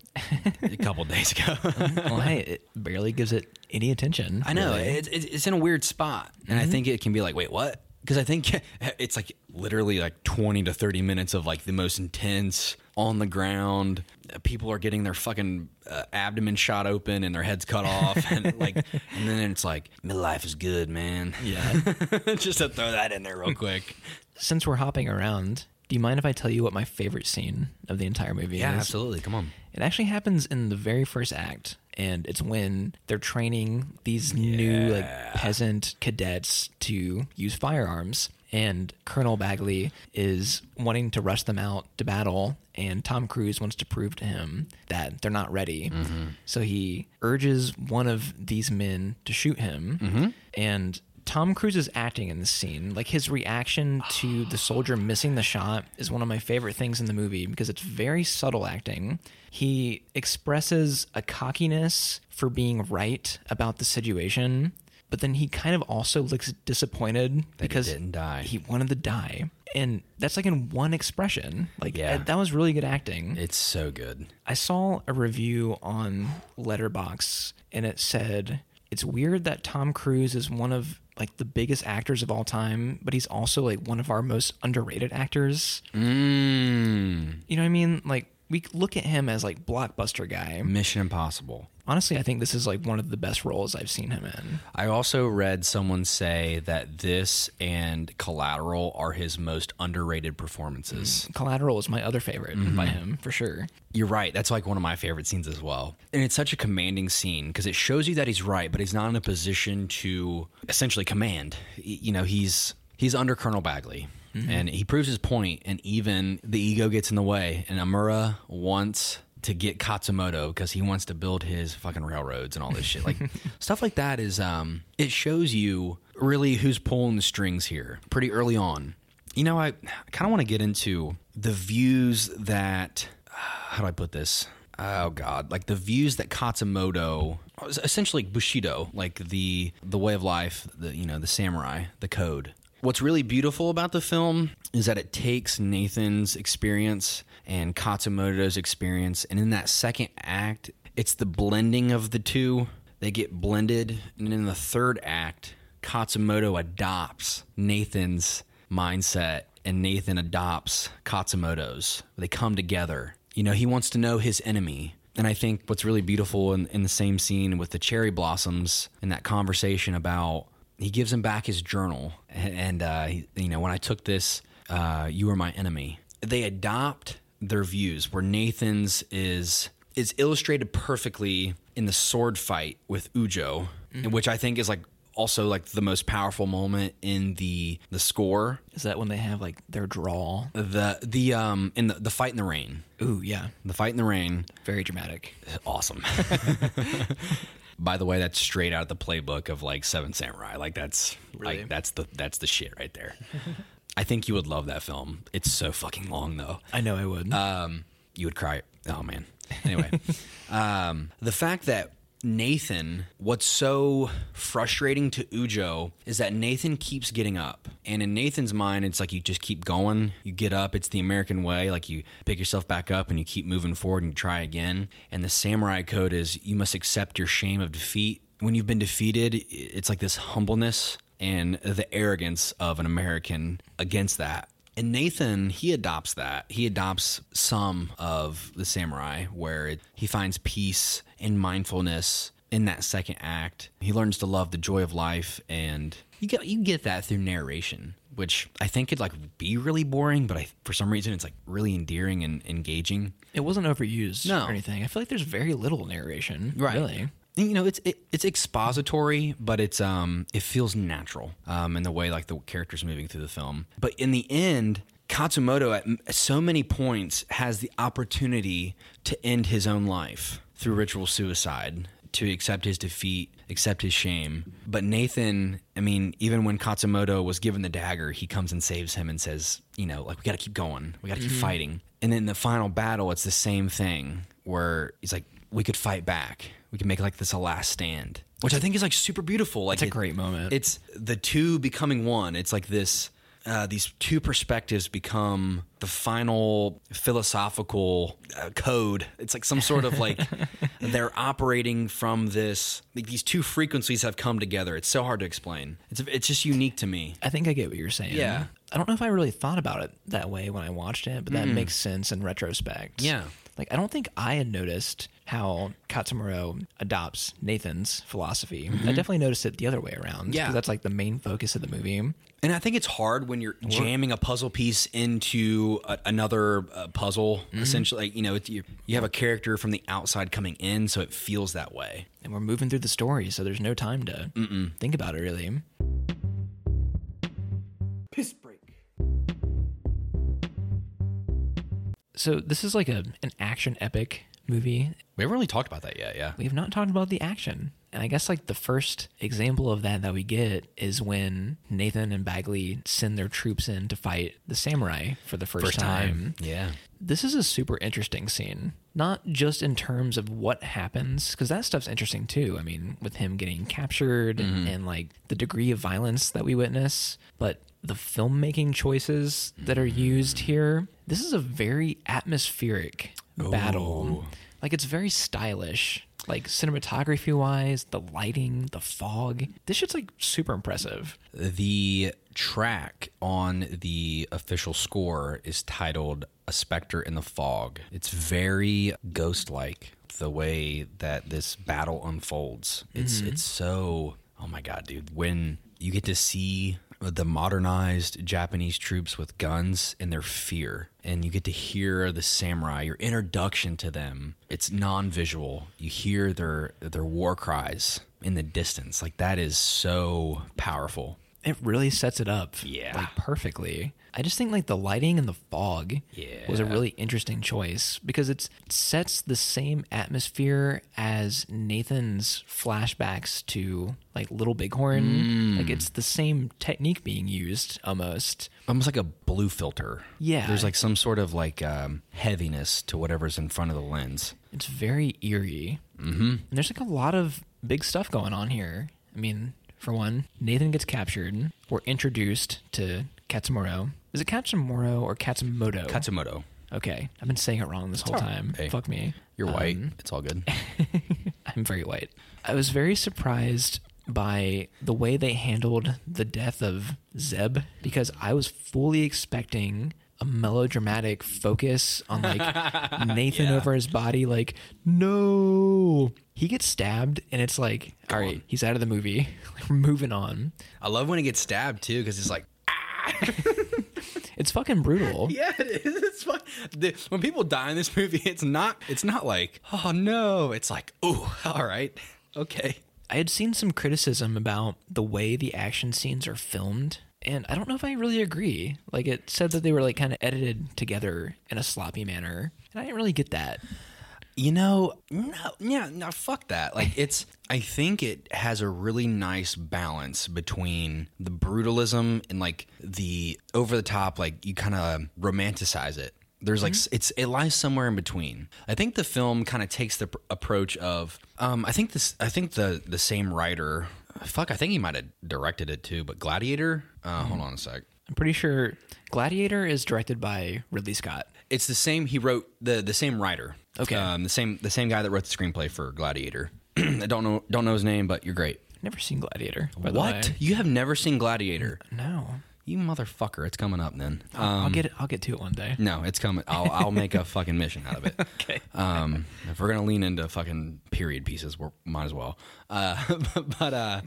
a couple days ago. well, hey, it barely gives it any attention. I know really. it's, it's it's in a weird spot, and I mm-hmm. think it can be like, wait, what? Because I think it's like literally like twenty to thirty minutes of like the most intense on the ground. People are getting their fucking uh, abdomen shot open and their heads cut off, and like, and then it's like midlife is good, man. Yeah. Just to throw that in there real quick. Since we're hopping around, do you mind if I tell you what my favorite scene of the entire movie Yeah, is? absolutely. Come on. It actually happens in the very first act, and it's when they're training these new like peasant cadets to use firearms. And Colonel Bagley is wanting to rush them out to battle, and Tom Cruise wants to prove to him that they're not ready. Mm-hmm. So he urges one of these men to shoot him, mm-hmm. and Tom Cruise is acting in this scene. Like his reaction to the soldier missing the shot is one of my favorite things in the movie because it's very subtle acting. He expresses a cockiness for being right about the situation, but then he kind of also looks disappointed because he didn't die. He wanted to die. And that's like in one expression. Like Yeah. that was really good acting. It's so good. I saw a review on Letterboxd and it said it's weird that Tom Cruise is one of like the biggest actors of all time, but he's also like one of our most underrated actors. Mm. You know what I mean? Like we look at him as like blockbuster guy. Mission Impossible. Honestly, I think this is like one of the best roles I've seen him in. I also read someone say that this and Collateral are his most underrated performances. Mm. Collateral is my other favorite mm-hmm. by him for sure. You're right. That's like one of my favorite scenes as well. And it's such a commanding scene because it shows you that he's right, but he's not in a position to essentially command. You know, he's he's under Colonel Bagley. And he proves his point, and even the ego gets in the way. And Omura wants to get Katsumoto because he wants to build his fucking railroads and all this shit. Like stuff like that is um it shows you really who's pulling the strings here pretty early on. You know, I kind of want to get into the views that how do I put this? Oh God, like the views that Katsumoto, essentially Bushido, like the the way of life, the you know the samurai, the code. What's really beautiful about the film is that it takes Nathan's experience and Katsumoto's experience, and in that second act, it's the blending of the two. They get blended, and in the third act, Katsumoto adopts Nathan's mindset, and Nathan adopts Katsumoto's. They come together. You know, he wants to know his enemy. And I think what's really beautiful in, in the same scene with the cherry blossoms and that conversation about he gives him back his journal. And, uh, he, you know, when I took this, uh, you were my enemy. They adopt their views where Nathan's is is illustrated perfectly in the sword fight with Ujio, which I think is like also like the most powerful moment in the the score. Is that when they have like their draw? The the um in the, the fight in the rain. Ooh, yeah. The fight in the rain. Very dramatic. Awesome. By the way, that's straight out of the playbook of like Seven Samurai. Like that's Really? like that's the that's the shit right there. I think you would love that film. It's so fucking long though. I know I would. Um, you would cry. Oh man. Anyway, um, the fact that Nathan, what's so frustrating to Ujio is that Nathan keeps getting up. And in Nathan's mind, it's like you just keep going. You get up. It's the American way. Like you pick yourself back up and you keep moving forward and you try again. And the samurai code is you must accept your shame of defeat. When you've been defeated, it's like this humbleness and the arrogance of an American against that. And Nathan, he adopts that. He adopts some of the samurai where it, he finds peace and mindfulness in that second act. He learns to love the joy of life and you get you get that through narration, which I think could like be really boring, but I, for some reason it's like really endearing and engaging. it wasn't overused No. or anything. I feel like there's very little narration. Right. Really. And, you know it's it, it's expository but it's um it feels natural um in the way like the characters moving through the film but in the end katsumoto at so many points has the opportunity to end his own life through ritual suicide to accept his defeat accept his shame but nathan i mean even when katsumoto was given the dagger he comes and saves him and says you know like we gotta keep going we gotta keep mm-hmm. fighting and then the final battle it's the same thing where he's like we could fight back. We could make like this a last stand, which I think is like super beautiful. Like It's a great moment. It's the two becoming one. It's like this. Uh, these two perspectives become the final philosophical uh, code. It's like some sort of like they're operating from this. Like these two frequencies have come together. It's so hard to explain. It's it's just unique to me. I think I get what you're saying. Yeah. I don't know if I really thought about it that way when I watched it, but that makes sense in retrospect. Yeah. Like I don't think I had noticed how Katsumuro adopts Nathan's philosophy. I definitely noticed it the other way around. Mm-hmm. Yeah. that's like the main focus of the movie. And I think it's hard when you're jamming a puzzle piece into a, another uh, puzzle. Essentially, like, you know, it's, you, you have a character from the outside coming in, so it feels that way. And we're moving through the story, so there's no time to think about it really. Piss break. So this is like a an action epic movie. We haven't really talked about that yet. Yeah. We have not talked about the action. And I guess like the first example of that that we get is when Nathan and Bagley send their troops in to fight the samurai for the first, time. Yeah. This is a super interesting scene. Not just in terms of what happens, because that stuff's interesting too. I mean, with him getting captured and like the degree of violence that we witness, but the filmmaking choices that are used here. This is a very atmospheric battle. Like it's very stylish. Like cinematography wise, the lighting, the fog. This shit's like super impressive. The track on the official score is titled A Spectre in the Fog. It's very ghost like the way that this battle unfolds. It's mm-hmm. it's so oh my god, dude. When you get to see the modernized Japanese troops with guns and their fear, and you get to hear the samurai, your introduction to them. It's non-visual. You hear their their war cries in the distance. Like that is so powerful. It really sets it up Yeah. like perfectly. I just think like the lighting and the fog yeah. was a really interesting choice because it's, it sets the same atmosphere as Nathan's flashbacks to like Little Bighorn. Mm. Like it's the same technique being used almost. almost like a blue filter. Yeah. There's like some sort of like um, heaviness to whatever's in front of the lens. It's very eerie. Mm-hmm. And there's like a lot of big stuff going on here. I mean, for one, Nathan gets captured. We're introduced to Katsumoro. Is it Katsumoro or Katsumoto? Katsumoto. Okay, I've been saying it wrong this whole time. Hey. Fuck me. You're white. Um, It's all good. I'm very white. I was very surprised by the way they handled the death of Zeb because I was fully expecting a melodramatic focus on like Nathan Yeah. over his body, like, no. He gets stabbed, and it's like, all right, Gone. he's out of the movie. We're moving on. I love when he gets stabbed too because it's like, ah. It's fucking brutal. yeah, it is. It's fun. The, when people die in this movie, it's not. It's not like, oh no. It's like, oh, all right, okay. I had seen some criticism about the way the action scenes are filmed, and I don't know if I really agree. Like it said that they were like kind of edited together in a sloppy manner, and I didn't really get that. You know, no, yeah, no, fuck that. Like, it's, I think it has a really nice balance between the brutalism and like the over the top, like, you kind of romanticize it. There's like, s- it's, it lies somewhere in between. I think the film kind of takes the pr- approach of, um, I think this, I think the, the same writer, fuck, I think he might have directed it too, but Gladiator, uh, hold on a sec. I'm pretty sure Gladiator is directed by Ridley Scott. It's the same. He wrote the the same writer. Okay. Um, the same the same guy that wrote the screenplay for Gladiator. I don't know don't know his name, but you're great. Never seen Gladiator. By the What? You have never seen Gladiator? No. You motherfucker! It's coming up then. I'll Um, get it. I'll get to it one day. no, it's coming. I'll I'll make a fucking mission out of it. Okay. Um, if we're gonna lean into fucking period pieces, we might as well. Uh, but uh,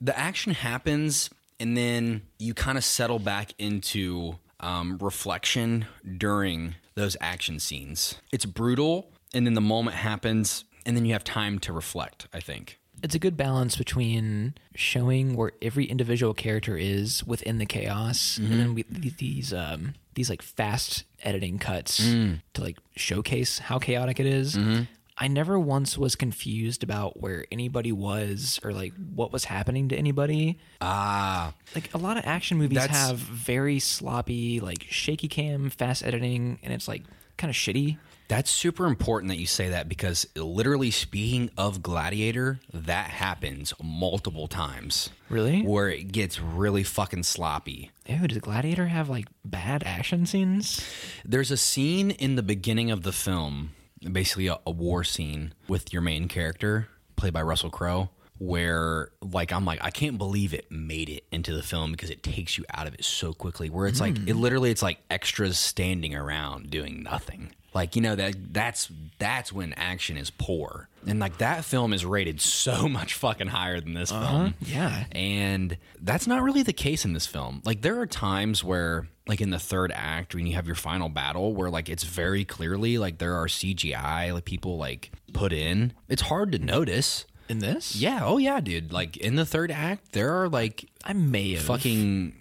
the action happens, and then you kind of settle back into um, reflection during those action scenes. It's brutal, and then the moment happens, and then you have time to reflect. I think. It's a good balance between showing where every individual character is within the chaos, and then we, these um, these like fast editing cuts to like showcase how chaotic it is. I never once was confused about where anybody was or like what was happening to anybody. Ah, Like a lot of action movies have very sloppy, like shaky cam, fast editing, and it's like kind of shitty. That's super important that you say that because literally speaking of Gladiator, that happens multiple times. Really? Where it gets really fucking sloppy. Ew, does Gladiator have like bad action scenes? There's a scene in the beginning of the film, basically a, a war scene with your main character, played by Russell Crowe, where like I'm like I can't believe it made it into the film because it takes you out of it so quickly. Where it's like hmm. it literally it's like extras standing around doing nothing. Like you know that that's that's when action is poor, and like that film is rated so much fucking higher than this uh-huh. film. Yeah. And that's not really the case in this film. Like there are times where like in the third act when you have your final battle where like it's very clearly like there are CGI like people like put in. It's hard to notice. In this? Yeah, oh yeah, dude. Like in the third act there are like I may have. fucking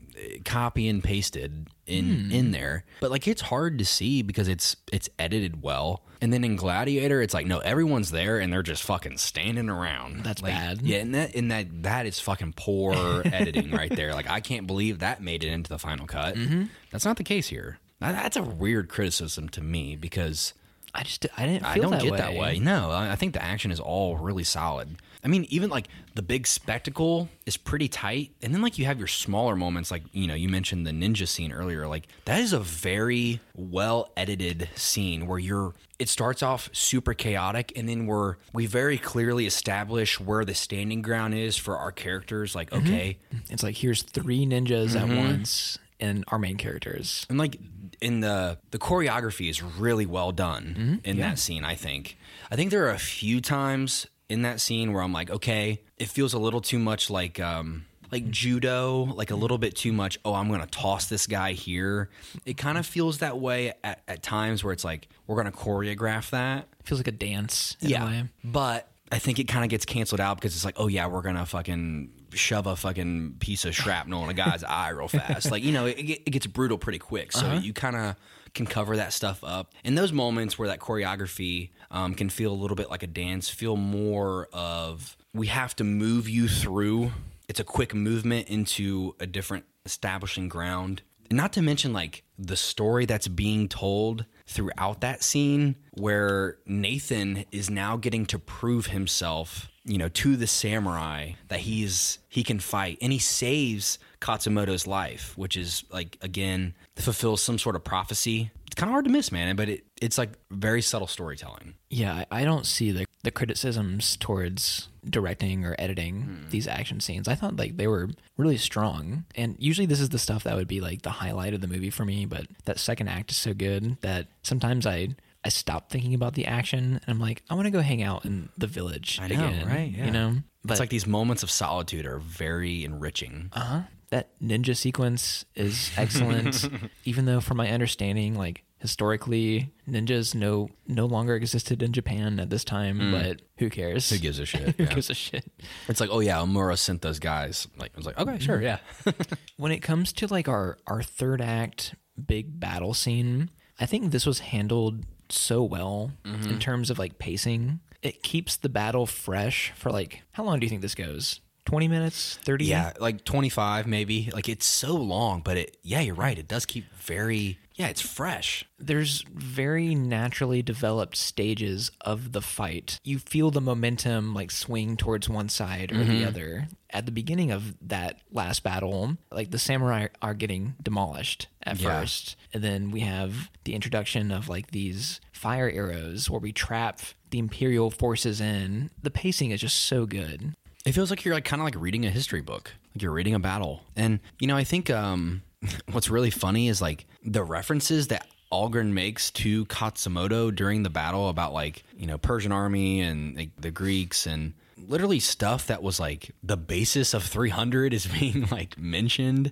copy and pasted in in there. But like it's hard to see because it's it's edited well. And then in Gladiator, it's like no, everyone's there and they're just fucking standing around. That's Like, bad. Yeah, and that and that that is fucking poor editing right there. Like I can't believe that made it into the final cut. Mm-hmm. That's not the case here. That's a weird criticism to me because I just I didn't feel I don't that get way. that way. No, I think the action is all really solid. I mean, even like the big spectacle is pretty tight, and then like you have your smaller moments, like you know you mentioned the ninja scene earlier. Like that is a very well edited scene where you're. It starts off super chaotic, and then we're we very clearly establish where the standing ground is for our characters. Like okay, It's like here's three ninjas Mm-hmm. at once and our main characters. and like in the the choreography is really well done Mm-hmm. in that scene i think i think there are a few times in that scene where i'm like okay it feels a little too much like um like judo like a little bit too much oh i'm gonna toss this guy here it kind of feels that way at, at times where it's like we're gonna choreograph that feels like a dance in a way. but I think it kind of gets canceled out because it's like, oh yeah, we're gonna fucking shove a fucking piece of shrapnel in a guy's eye real fast. Like you know, it, it gets brutal pretty quick. So you kind of can cover that stuff up. In those moments where that choreography um, can feel a little bit like a dance, feel more of we have to move you through. It's a quick movement into a different establishing ground. Not to mention like the story that's being told throughout that scene where Nathan is now getting to prove himself, you know, to the samurai that he's he can fight and he saves Katsumoto's life, which is like again fulfills some sort of prophecy. It's kind of hard to miss, man, but it, it's like very subtle storytelling. Yeah, I, I don't see the the criticisms towards directing or editing hmm. these action scenes. I thought like they were really strong. And usually this is the stuff that would be like the highlight of the movie for me, but that second act is so good that sometimes I I stop thinking about the action and I'm like, I want to go hang out in the village I know, again. right? Yeah. You know? But it's like these moments of solitude are very enriching. uh-huh. That ninja sequence is excellent. even though from my understanding, like historically, ninjas no no longer existed in Japan at this time, but who cares? Mm. Who gives a shit? Who Yeah. gives a shit? It's like, oh yeah, Omura sent those guys. Like I was like, okay, sure, yeah. when it comes to like our our third act big battle scene, I think this was handled so well Mm-hmm. in terms of like pacing. It keeps the battle fresh for like how long do you think this goes? 20 minutes? 30? yeah, like 25 maybe. Like it's so long, but it yeah, you're right. It does keep very yeah, it's fresh. There's very naturally developed stages of the fight. You feel the momentum like swing towards one side or the other. At the beginning of that last battle, like the samurai are getting demolished at Yeah. first. And then we have the introduction of like these fire arrows where we trap the imperial forces in. The pacing is just so good. It feels like you're like kind of like reading a history book. Like you're reading a battle. And you know, I think um what's really funny is like the references that Algren makes to Katsumoto during the battle about like, you know, Persian army and like, the Greeks and literally stuff that was like the basis of 300 is being like mentioned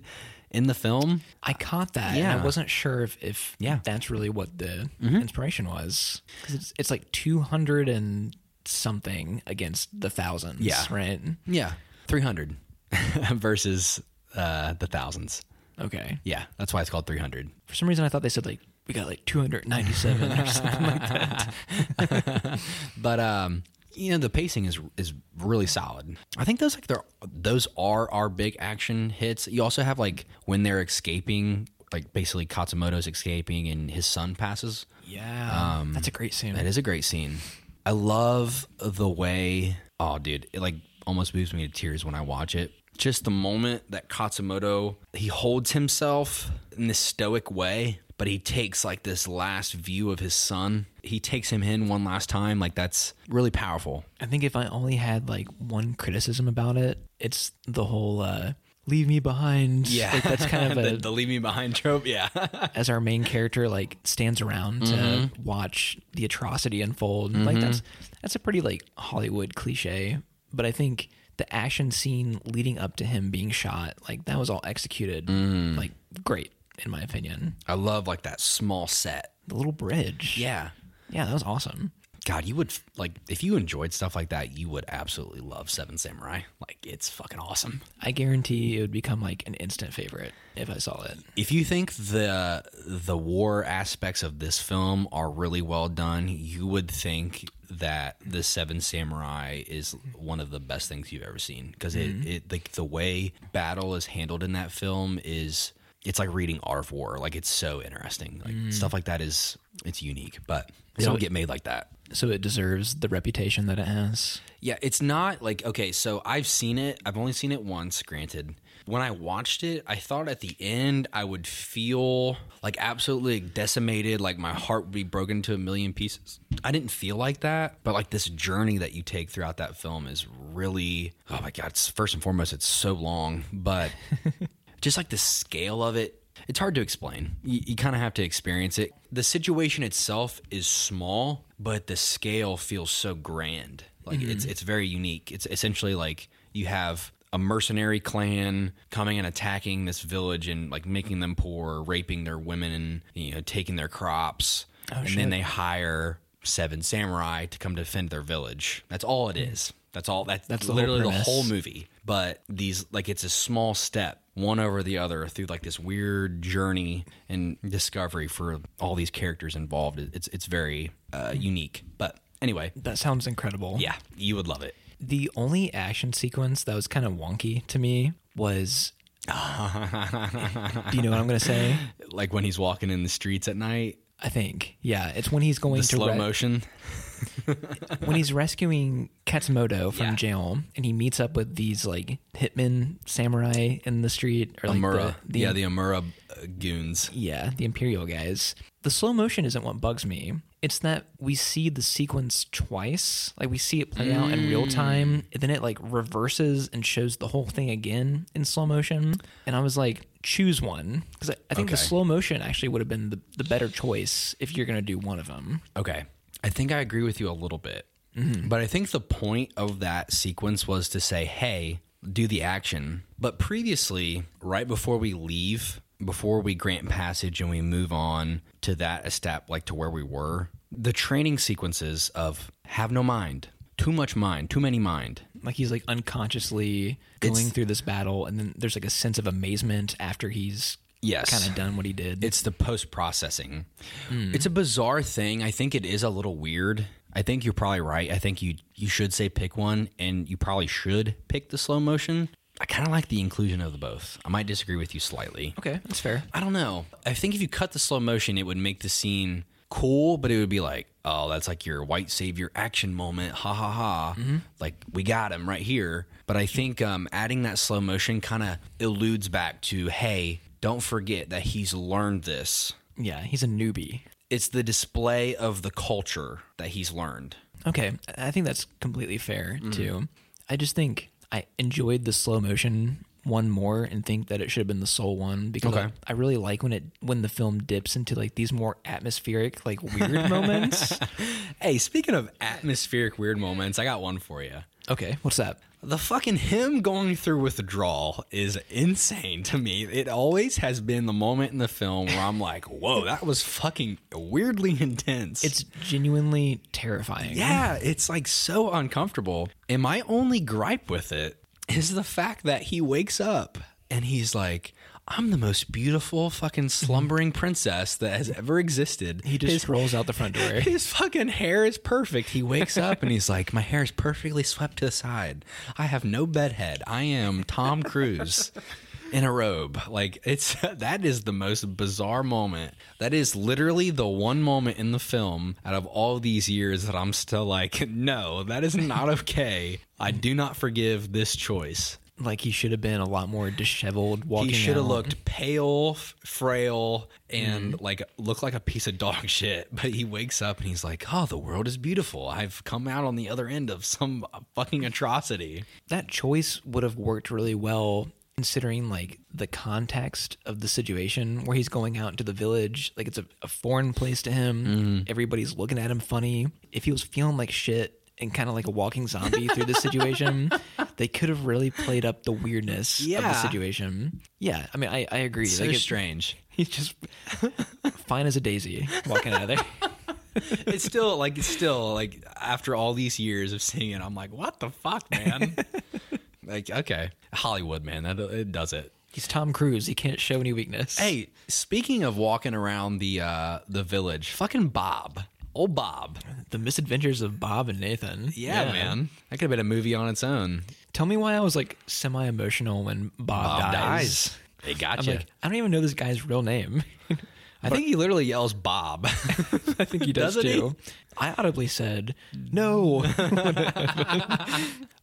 in the film. I caught that. Yeah. I wasn't sure if, if Yeah. that's really what the inspiration was. Because it's, it's like 200 and something against the thousands. Yeah. Right. Yeah, 300 versus uh the thousands. Okay. Yeah, that's why it's called 300. For some reason, I thought they said like, we got like 297 or something like that. But um, you know, the pacing is is really solid. I think those like they're those are our big action hits. You also have like when they're escaping, like basically Katsumoto's escaping and his son passes. Yeah. um, that's a great scene. That is a great scene. I love the way. Oh, dude, it like almost moves me to tears when I watch it. Just the moment that Katsumoto he holds himself in this stoic way, but he takes like this last view of his son. He takes him in one last time. Like that's really powerful. I think if I only had like one criticism about it, it's the whole uh, leave me behind. Like that's kind of a, the, the leave me behind trope. Yeah, as our main character like stands around to Mm-hmm. watch the atrocity unfold. Like that's that's a pretty like Hollywood cliche, but I think the action scene leading up to him being shot, like that was all executed Mm. like great in my opinion. I love like that small set. The little bridge. Yeah. Yeah, that was awesome. God, you would like if you enjoyed stuff like that, you would absolutely love Seven Samurai. Like it's fucking awesome. I guarantee it would become like an instant favorite if I saw it. If you think the the war aspects of this film are really well done, you would think that the Seven Samurai is one of the best things you've ever seen because it, mm-hmm. it like the way battle is handled in that film is it's like reading Art of War. Like it's so interesting. Like mm. stuff like that is it's unique, but they So don't get made like that. So it deserves the reputation that it has. Yeah, it's not like okay, so I've seen it. I've only seen it once, granted. When I watched it, I thought at the end I would feel like absolutely decimated, like my heart would be broken into a million pieces. I didn't feel like that, but like this journey that you take throughout that film is really oh my god, it's, first and foremost it's so long, but just like the scale of it it's hard to explain. You, you kind of have to experience it. The situation itself is small but the scale feels so grand. Like it's mm-hmm. it's very unique. It's essentially like you have a mercenary clan coming and attacking this village and like making them poor raping their women and you know taking their crops. Oh, and then they hire seven samurai to come defend their village. That's all it hmm. is. That's all that's, That's the whole literally the whole movie. But these like it's a small step one over the other through like this weird journey and discovery for all these characters involved it's it's very uh, unique but anyway That sounds incredible. yeah you would love it The only action sequence that was kind of wonky to me was. Do you know what I'm going to say? like when he's walking in the streets at night I think. Yeah, it's when he's going The to slow re- motion. when he's rescuing Katsumoto from Yeah. jail, and he meets up with these like hitmen samurai in the street, or like Omura. the, the yeah, the Omura uh, goons. yeah the Imperial guys. The slow motion isn't what bugs me. It's that we see the sequence twice. Like we see it play out in real time, and then it like reverses and shows the whole thing again in slow motion. And I was like, choose one because I, I think the slow motion actually would have been the, the better choice if you're gonna do one of them. Okay. I think I agree with you a little bit. Mm-hmm. But I think the point of that sequence was to say, hey, do the action. But previously, right before we leave, before we grant passage and we move on to that step, like to where we were, the training sequences of have no mind, too much mind, too many mind. Like he's like unconsciously going It's- through this battle and then there's like a sense of amazement after he's Yes. kind of done what he did It's the post processing. Hmm. It's a bizarre thing. I think it is a little weird. I think you're probably right. I think you you should say pick one, and you probably should pick the slow motion. I kind of like the inclusion of the both. I might disagree with you slightly. okay that's fair I don't know. I think if you cut the slow motion, it would make the scene cool, but it would be like, oh, that's like your white savior action moment. Ha ha ha. Like, we got him right here. But I think um, adding that slow motion kind of eludes back to, hey, don't forget that he's learned this. yeah he's a newbie It's the display of the culture that he's learned. okay i think that's completely fair Mm-hmm. too i just think i enjoyed the slow motion one more and think that it should have been the sole one because Okay. I, I really like when it when the film dips into like these more atmospheric like weird moments Hey, speaking of atmospheric weird moments, I got one for you. okay what's that The fucking him going through withdrawal is insane to me. It always has been the moment in the film where I'm like, whoa, that was fucking weirdly intense. it's genuinely terrifying yeah, it's like so uncomfortable. And my only gripe with it is the fact that he wakes up and he's like, I'm the most beautiful fucking mm-hmm. slumbering princess that has ever existed. he just His- rolls out the front door his fucking hair is perfect. He wakes up and he's like, My hair is perfectly swept to the side. I have no bedhead. I am Tom Cruise in a robe. Like it's that is the most bizarre moment. That is literally the one moment in the film out of all these years that I'm still like, no, that is not okay. I do not forgive this choice. like he should have been a lot more disheveled walking He should have looked pale, frail, and mm-hmm. like looked like a piece of dog shit. But he wakes up and he's like, "Oh, the world is beautiful. I've come out on the other end of some fucking atrocity." that choice would have worked really well considering like the context of the situation where he's going out into the village like it's a, a foreign place to him Mm-hmm. everybody's looking at him funny if he was feeling like shit and kind of like a walking zombie through this situation they could have really played up the weirdness of the situation yeah i mean i, I agree So like it- strange. he's just fine as a daisy walking out of there it's still like it's still like after all these years of seeing it, I'm like, "What the fuck, man?" Like, okay, Hollywood, man, that it does it. he's tom cruise he can't show any weakness Hey, speaking of walking around the uh the village, fucking Bob, old Bob. the misadventures of bob and nathan Yeah, man. That could have been a movie on its own. Tell me why I was like semi emotional when Bob, Bob dies. dies. They I'm got you. like, I don't even know this guy's real name. I think he literally yells Bob. I think he does Doesn't he? too. I audibly said, "No."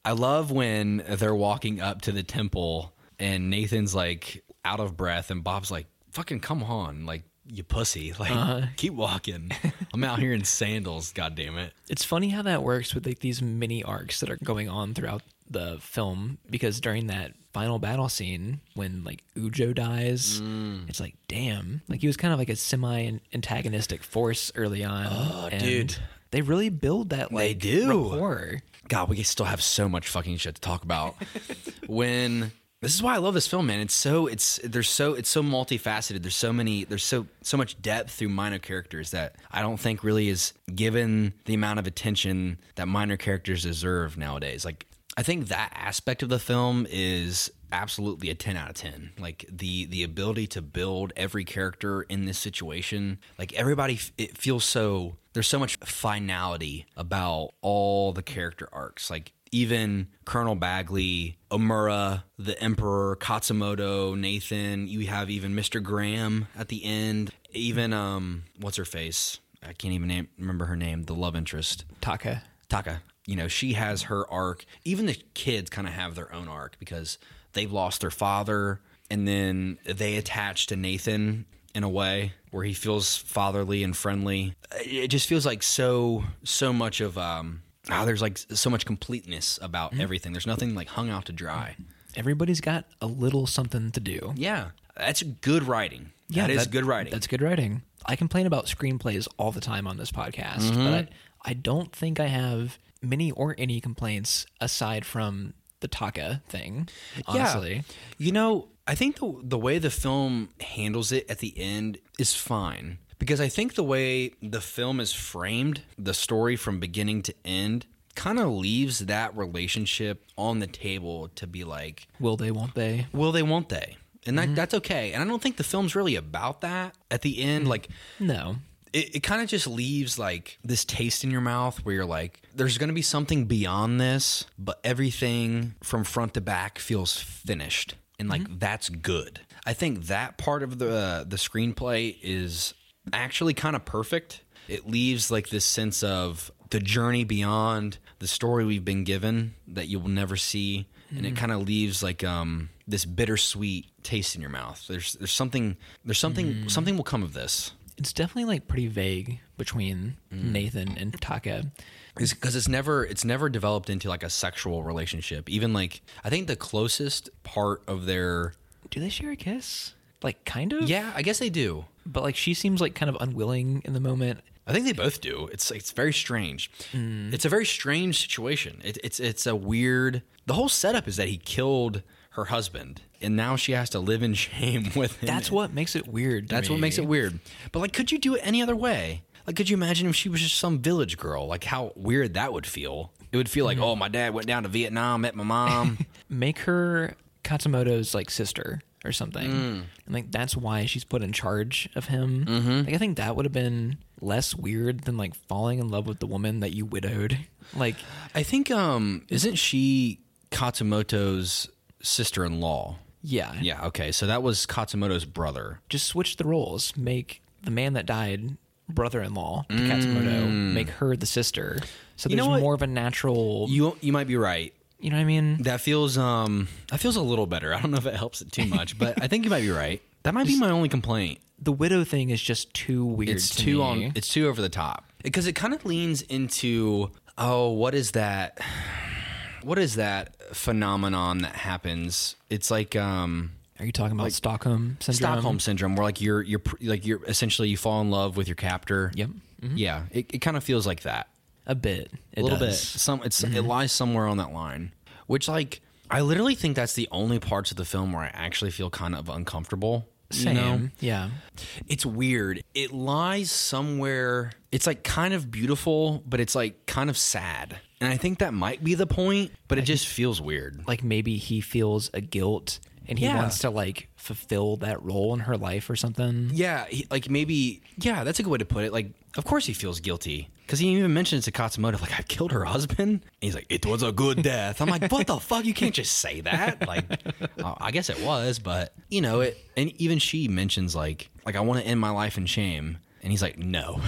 I love when they're walking up to the temple and Nathan's like out of breath and Bob's like, fucking come on, like you pussy. Like uh-huh. keep walking. I'm out here in sandals, god damn it. it's funny how that works with like these mini arcs that are going on throughout the film because during that final battle scene when like Ujio dies, Mm. it's like, damn, like he was kind of like a semi antagonistic force early on. Oh, dude. They really build that like They do. rapport. God, we still have so much fucking shit to talk about. when this is why I love this film, man. It's so it's there's so it's so multifaceted. There's so many there's so so much depth through minor characters that I don't think really is given the amount of attention that minor characters deserve nowadays. Like I think that aspect of the film is absolutely a 10 out of 10 like the the ability to build every character in this situation like everybody it feels so there's so much finality about all the character arcs like even Colonel Bagley, Omura, the Emperor, Katsumoto, Nathan, you have even Mr. Graham at the end. even um, what's her face? I can't even name, remember her name. The love interest, Taka. Taka. You know, she has her arc. Even the kids kind of have their own arc because they've lost their father, and then they attach to Nathan in a way where he feels fatherly and friendly. It just feels like so so much of um. Ah, there's like so much completeness about everything. There's nothing like hung out to dry. Everybody's got a little something to do. Yeah, that's good writing. that is that- good writing. That's good writing. I complain about screenplays all the time on this podcast, Mm-hmm. but I, I don't think I have many or any complaints aside from the Taka thing. Honestly, Yeah. You know, I think the the way the film handles it at the end is fine because I think the way the film is framed, the story from beginning to end, kind of leaves that relationship on the table to be like, will they? Won't they? will they, won't they? And that, mm-hmm. that's okay. And I don't think the film's really about that. At the end, mm-hmm. like No. It, it kind of just leaves like this taste in your mouth where you're like, there's going to be something beyond this, but everything from front to back feels finished. And like, mm-hmm. that's good. I think that part of the, uh, the screenplay is actually kind of perfect. It leaves like this sense of the journey beyond the story we've been given that you will never see. And it mm-hmm. kind of leaves like um, this bittersweet taste in your mouth. There's there's something there's something mm. something will come of this. It's definitely like pretty vague between Mm. Nathan and Taka. because it's never it's never developed into like a sexual relationship even like i think the closest part of their Do they share a kiss? Like kind of? yeah i guess they do But like she seems like kind of unwilling in the moment. i think they both do it's it's very strange it's a very strange situation it, it's it's a weird the whole setup is that he killed her husband and now she has to live in shame with him That's what makes it weird. That's what makes it weird. But like, could you do it any other way? Like, could you imagine if she was just some village girl? Like, how weird that would feel. It would feel like, oh, my dad went down to Vietnam, met my mom. Make her Katsumoto's like sister or something. Mm. And like that's why she's put in charge of him. Mm-hmm. Like I think that would have been less weird than like falling in love with the woman that you widowed. Like I think, um, isn't she Katsumoto's sister-in-law? yeah. Yeah. Okay. So that was Katsumoto's brother. Just switch the roles. Make the man that died brother-in-law to Katsumoto. Make her the sister. So Mm. You there's more of a natural. You you might be right. you know what I mean? That feels um that feels a little better. I don't know if it helps it too much, but I think you might be right. That might be my only complaint. The widow thing is just too weird. it's to too me. on it's too over the top because it kind of leans into oh what is that what is that phenomenon that happens it's like um Are you talking about Stockholm syndrome? Stockholm syndrome where like you're you're like you're essentially you fall in love with your captor Yep. Mm-hmm. yeah it, it kind of feels like that A bit. It a little does. bit some it's it lies somewhere on that line which like I literally think that's the only parts of the film where I actually feel kind of uncomfortable you Same. know? Yeah. It's weird. It lies somewhere. It's like kind of beautiful, but it's like kind of sad. And I think that might be the point, but it just feels weird. Like maybe he feels a guilt and he Yeah. wants to like fulfill that role in her life or something. Yeah, he, like maybe. Yeah, that's a good way to put it. Like, of course he feels guilty because he even mentions to Katsumoto, like, I killed her husband. And he's like, it was a good death. I'm like, what the fuck? You can't just say that. Like, uh, I guess it was, but you know it. And even she mentions like, like I want to end my life in shame. And he's like, no.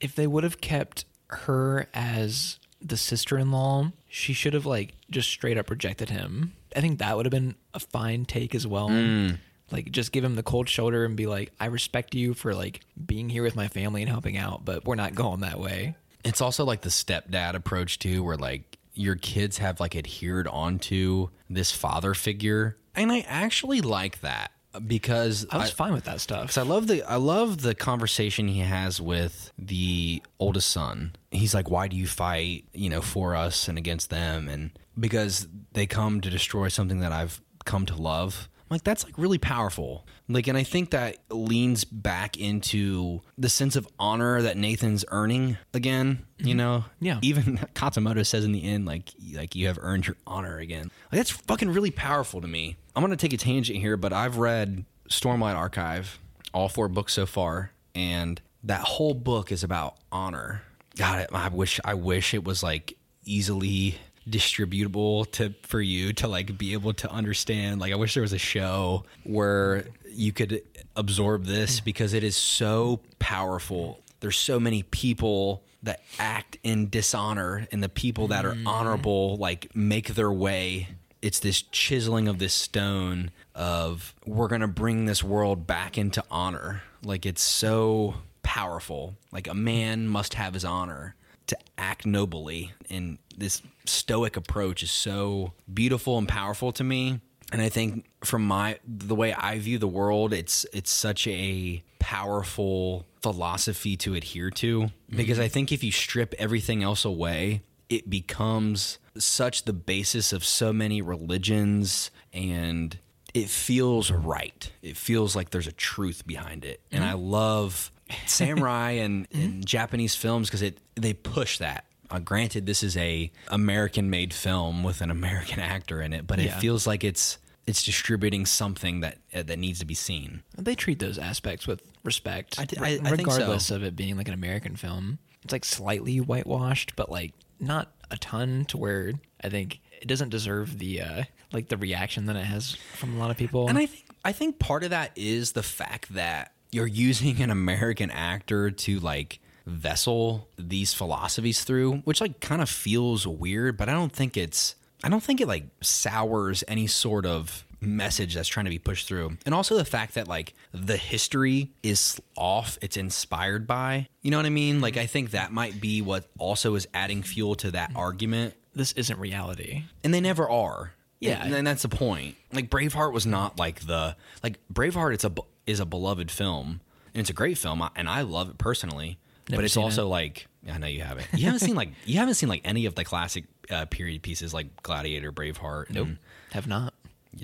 If they would have kept her as the sister-in-law, she should have like just straight up rejected him. I think that would have been a fine take as well. Mm. Like just give him the cold shoulder and be like, "I respect you for like being here with my family and helping out, but we're not going that way." It's also like the stepdad approach too, where like your kids have like adhered onto this father figure, and I actually like that because I was fine with that stuff. because I love the I love the conversation he has with the oldest son. He's like, "Why do you fight? You know, for us and against them?" And because they come to destroy something that I've come to love. Like that's like really powerful. Like, and I think that leans back into the sense of honor that Nathan's earning again. You mm-hmm. know, Yeah. Even Katsumoto says in the end, like, like you have earned your honor again. Like that's fucking really powerful to me. I'm gonna take a tangent here, but I've read Stormlight Archive, all four books so far, and that whole book is about honor. God, it, I wish I wish it was like easily distributable to for you to like be able to understand. Like I wish there was a show where you could absorb this because it is so powerful. There's so many people that act in dishonor and the people that are mm-hmm. honorable like make their way. It's this chiseling of this stone of we're going to bring this world back into honor. Like it's so powerful. Like a man must have his honor to act nobly and this stoic approach is so beautiful and powerful to me. And i think from my the way i view the world it's it's such a powerful philosophy to adhere to. Mm-hmm. Because i think if you strip everything else away it becomes such the basis of so many religions and it feels right. It feels like there's a truth behind it. And mm-hmm. i love samurai and, and Japanese films because it they push that. Uh, granted, this is a American made film with an American actor in it, but it feels like it's it's distributing something that uh, that needs to be seen. They treat those aspects with respect, I I- I think so. regardless of it being like an American film. It's like slightly whitewashed, but like not a ton to where I think it doesn't deserve the uh, like the reaction that it has from a lot of people. And I think I think part of that is the fact that you're using an American actor to like vessel these philosophies through, which like kind of feels weird, but I don't think it's I don't think it like sours any sort of message that's trying to be pushed through. And also the fact that like the history is off, it's inspired by. You know what I mean? Like I think that might be what also is adding fuel to that argument this isn't reality. and they never are. Yeah. and, and that's the point. Like Braveheart was not like the like Braveheart. It's a is a beloved film, and it's a great film, and I love it personally. Never but it's also like I know you haven't. You haven't seen like you haven't seen like any of the classic uh, period pieces like Gladiator, Braveheart. Nope, have not.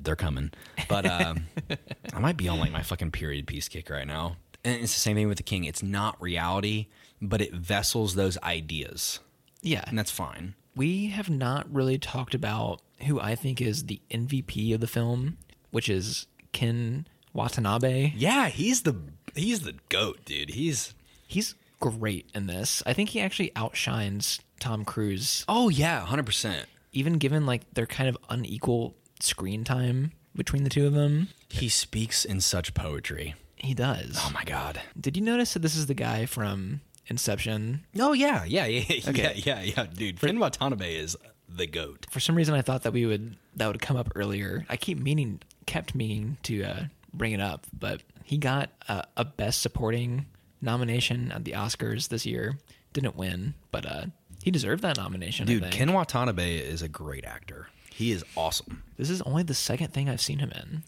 they're coming. But um, I might be on like my fucking period piece kick right now. And it's the same thing with the King. It's not reality, but it vessels those ideas, Yeah, and that's fine. we have not really talked about who I think is the MVP of the film, which is Ken Watanabe. Yeah, he's the he's the goat, dude. He's He's great in this. I think he actually outshines Tom Cruise, oh yeah, hundred percent. even given like their kind of unequal screen time between the two of them. He speaks in such poetry. He does. Oh my god. Did you notice that this is the guy from Inception? Oh yeah, yeah, yeah, yeah, Okay. yeah, yeah, dude. Ken Watanabe is the goat. For some reason, I thought that we would that would come up earlier. I keep meaning, kept meaning to uh, bring it up, but he got a, a Best Supporting nomination at the Oscars this year. Didn't win, but uh, he deserved that nomination. I Dude. Ken Watanabe is a great actor. He is awesome. this is only the second thing I've seen him in.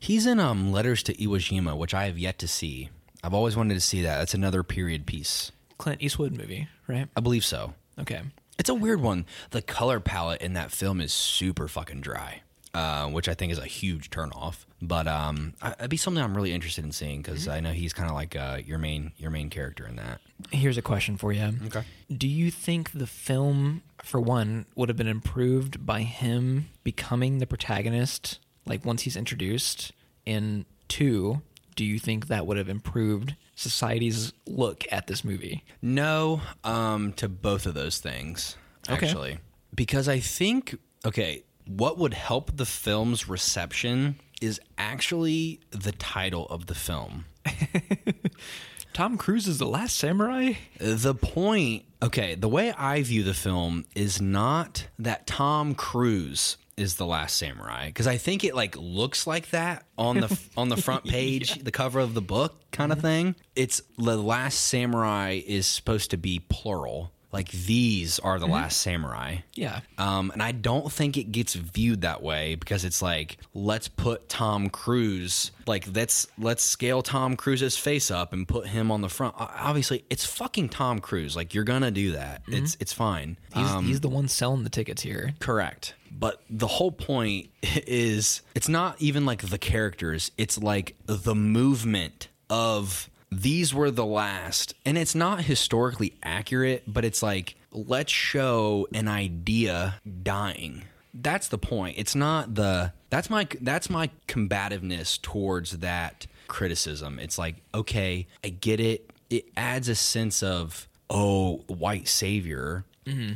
He's in um Letters to Iwo Jima, which I have yet to see. I've always wanted to see that. That's another period piece. Clint Eastwood movie, right? I believe so. Okay. It's a weird one. The color palette in that film is super fucking dry, uh, which I think is a huge turnoff. But um, I- it'd be something I'm really interested in seeing because I know he's kind of like uh, your main your main character in that. Here's a question for you. Okay. Do you think the film, for one, would have been improved by him becoming the protagonist, like once he's introduced? And two, do you think that would have improved society's look at this movie? No, um, to both of those things Okay. actually, because I think okay, what would help the film's reception is actually the title of the film. Tom Cruise is the last samurai? The point, okay, the way I view the film is not that Tom Cruise is the last samurai because I think it like looks like that on the on the front page, the cover of the book kind of mm-hmm. thing. It's the last samurai is supposed to be plural. Like these are the last samurai. Yeah. Um, and I don't think it gets viewed that way because it's like let's put Tom Cruise like let's let's scale Tom Cruise's face up and put him on the front. Obviously, it's fucking Tom Cruise. Like you're gonna do that. It's it's fine. He's, Um, he's the one selling the tickets here. correct. But the whole point is it's not even like the characters. It's like the movement of these were the last. And it's not historically accurate, but it's like let's show an idea dying. That's the point. It's not the that's my that's my combativeness towards that criticism. It's like, okay, I get it. It adds a sense of oh, white savior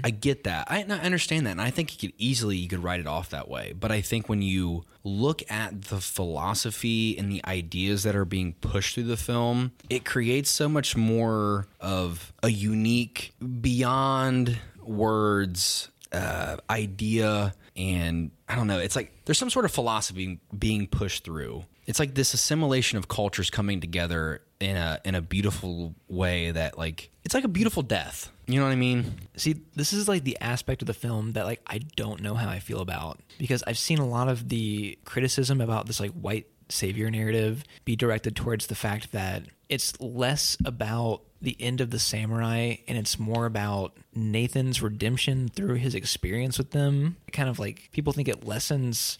I get that. I, I understand that, and I think you could easily you could write it off that way. But I think when you look at the philosophy and the ideas that are being pushed through the film, it creates so much more of a unique, beyond words uh, idea and I don't know. It's like there's some sort of philosophy being pushed through. It's like this assimilation of cultures coming together in a in a beautiful way that like it's like a beautiful death. You know what I mean? See, this is like the aspect of the film that like I don't know how I feel about because I've seen a lot of the criticism about this like white savior narrative be directed towards the fact that it's less about the end of the samurai and it's more about Nathan's redemption through his experience with them. Kind of like people think it lessens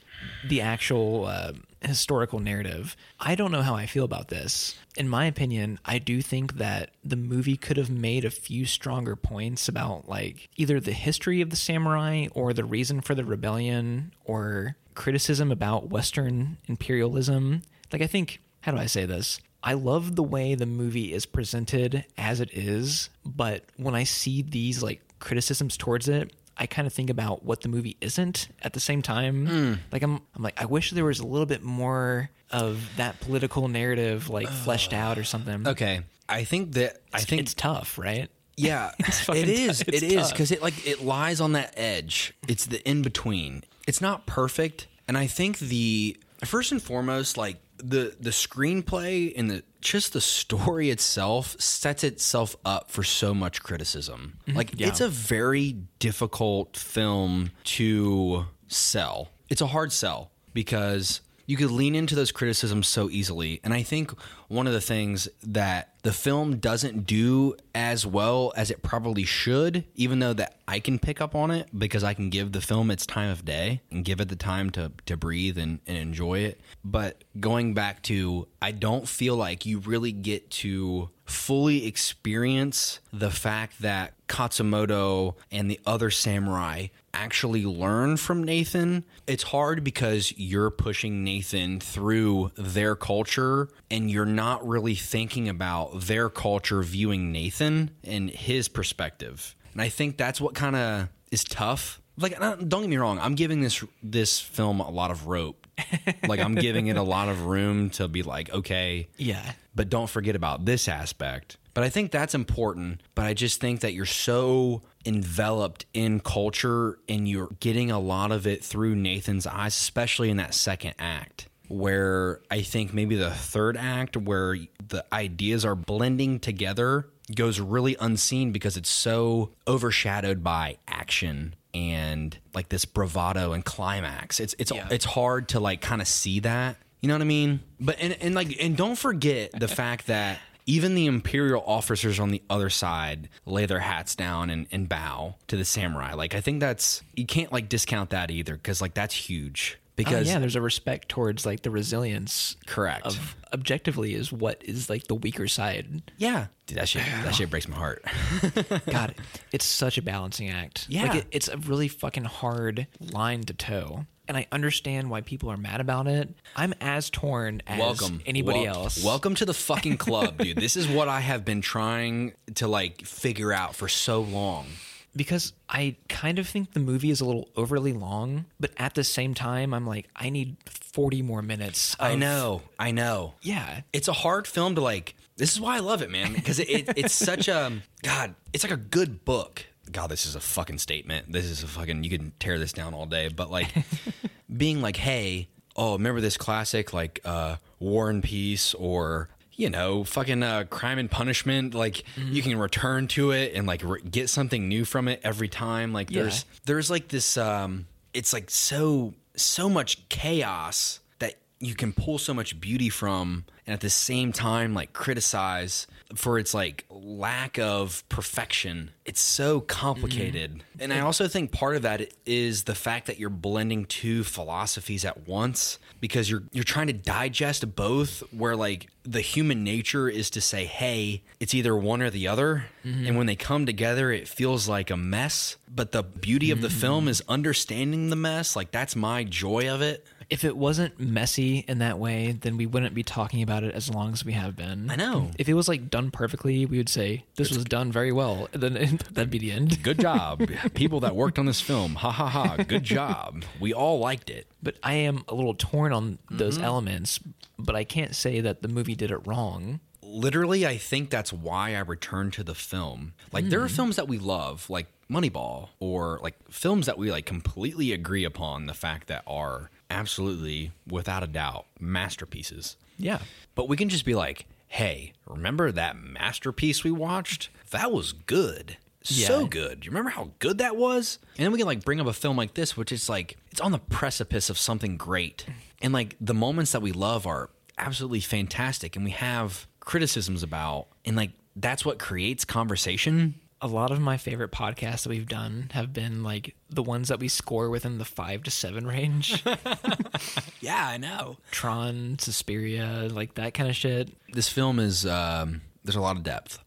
the actual uh, historical narrative. I don't know how I feel about this. In my opinion, I do think that the movie could have made a few stronger points about like either the history of the samurai or the reason for the rebellion or criticism about Western imperialism. Like, I think, how do I say this? I love the way the movie is presented as it is, but when I see these like criticisms towards it, I kind of think about what the movie isn't at the same time. Mm. Like I'm I'm like I wish there was a little bit more of that political narrative like fleshed out or something. Okay. I think that I It's- think it's tough, right? Yeah, fucking it is. tough. It's It is because it like it lies on that edge. It's the in between. It's not perfect, and I think the first and foremost, like the the screenplay and the just the story itself sets itself up for so much criticism. Like Mm-hmm. Yeah. it's a very difficult film to sell. It's a hard sell because you could lean into those criticisms so easily. And I think one of the things that the film doesn't do as well as it probably should, even though that I can pick up on it because I can give the film its time of day and give it the time to, to breathe and, and enjoy it. But going back to, I don't feel like you really get to fully experience the fact that Katsumoto and the other samurai actually learn from Nathan. It's hard because you're pushing Nathan through their culture and you're not really thinking about their culture viewing Nathan and his perspective. And I think that's what kind of is tough. Like don't get me wrong, I'm giving this this film a lot of rope. like I'm giving it a lot of room to be like, okay, Yeah. but don't forget about this aspect. But I think that's important. But I just think that you're so enveloped in culture and you're getting a lot of it through Nathan's eyes, especially in that second act. Where I think maybe the third act, where the ideas are blending together, goes really unseen because it's so overshadowed by action and like this bravado and climax. It's it's Yeah. it's hard to like kind of see that. You know what I mean? But and, and like and don't forget the fact that even the imperial officers on the other side lay their hats down and, and bow to the samurai. Like I think that's you can't like discount that either because like that's huge. Oh, Because yeah, there's a respect towards like the resilience correct. of objectively is what is like the weaker side. yeah. Dude, that shit that shit breaks my heart. God, it's such a balancing act. Yeah. like it, it's a really fucking hard line to toe, and I understand why people are mad about it. I'm as torn as welcome anybody Wel- else. welcome to the fucking club dude this is what i have been trying to like figure out for so long because I kind of think the movie is a little overly long, but at the same time, I'm like, I need 40 more minutes. i know i know. Yeah, it's a hard film to like this is why i love it man because it, it, it's such a god it's like a good book. God this is a fucking statement. This is a fucking you can tear this down all day but like being like hey oh remember this classic like uh war and peace or you know fucking uh crime and punishment like you can return to it and like re- get something new from it every time like Yeah. there's there's like this um it's like so so much chaos that you can pull so much beauty from and at the same time like criticize for its like lack of perfection. It's so complicated. Mm-hmm. And i also think part of that is the fact that you're blending two philosophies at once because you're you're trying to digest both where like the human nature is to say hey it's either one or the other. Mm-hmm. And when they come together it feels like a mess. But the beauty of the mm-hmm. film is understanding the mess. Like that's my joy of it if it wasn't messy in that way, then we wouldn't be talking about it as long as we have been. I know. If it was like done perfectly, we would say this was done very well. And then that'd be the end. Good job, people that worked on this film. Ha ha ha! Good job. We all liked it. But I am a little torn on those Mm-hmm. elements. But I can't say that the movie did it wrong. literally i think that's why i returned to the film like there are films that we love like moneyball or like films that we like completely agree upon the fact that are absolutely without a doubt masterpieces. Yeah. but we can just be like hey remember that masterpiece we watched? That was good. So good. Do you remember how good that was? And then we can like bring up a film like this which is like it's on the precipice of something great. And like the moments that we love are absolutely fantastic. And we have criticisms about and like that's what creates conversation A lot of my favorite podcasts that we've done have been like the ones that we score within the five to seven range. yeah i know Tron, Suspiria, like that kind of shit. this film is um there's a lot of depth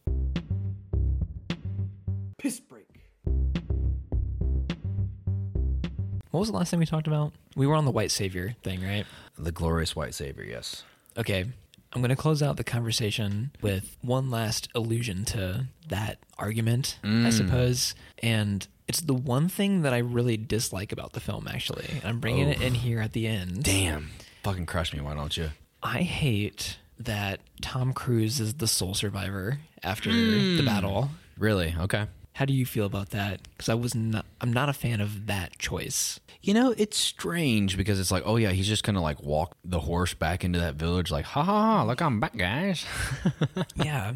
Piss break. What was the last thing we talked about? We were on the white savior thing, right? the glorious white savior yes Okay. I'm going to close out the conversation with one last allusion to that argument, I mm. suppose. And it's the one thing that I really dislike about the film, actually. And I'm bringing it in oh. here at the end. damn fucking crush me why don't you I hate that Tom Cruise is the sole survivor after the mm. battle. really okay How do you feel about that? Because I was not, I'm not a fan of that choice. You know, it's strange because it's like, oh yeah, he's just gonna like walk the horse back into that village, like, ha ha ha, look, I'm back, guys. yeah,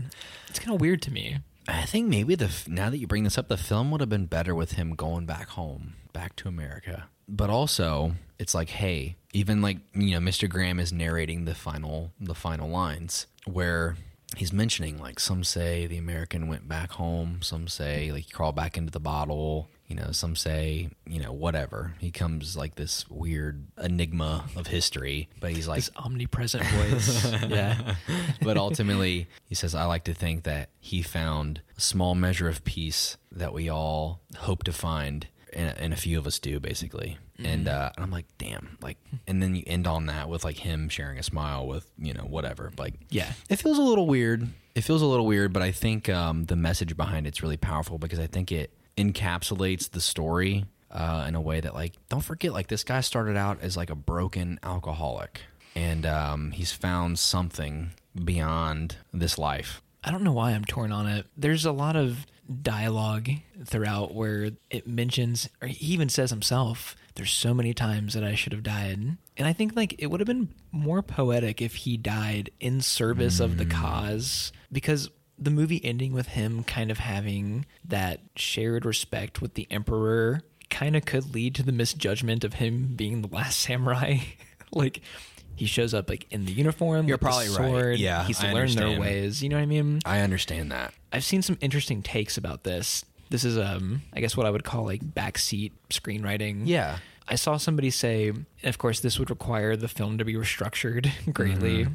it's kind of weird to me. I think maybe the now that you bring this up, the film would have been better with him going back home, back to America. But also, it's like, hey, even like you know, Mr. Graham is narrating the final the final lines where he's mentioning like some say the American went back home, some say like he crawled back into the bottle. You know, some say, you know, whatever. He comes like this weird enigma of history, but he's like, This omnipresent voice. yeah. but ultimately, he says, I like to think that he found a small measure of peace that we all hope to find, and, and a few of us do, basically. And, uh, and I'm like, damn, like, and then you end on that with like him sharing a smile with, you know, whatever. Like, Yeah. it feels a little weird. It feels a little weird, but I think um, the message behind it's really powerful because I think it encapsulates the story uh, in a way that, like, don't forget, like, this guy started out as like a broken alcoholic, and um, he's found something beyond this life. I don't know why I'm torn on it. There's a lot of dialogue throughout where it mentions, or he even says himself, there's so many times that I should have died. And I think like it would have been more poetic if he died in service of the hmm. cause because the movie ending with him kind of having that shared respect with the emperor kind of could lead to the misjudgment of him being the last samurai. like he shows up like in the uniform. You're probably right. sword. Yeah, he's I learned their ways. You know what I mean? I understand that. I've seen some interesting takes about this. This is um I guess what I would call like backseat screenwriting. Yeah. I saw somebody say, and of course this would require the film to be restructured greatly,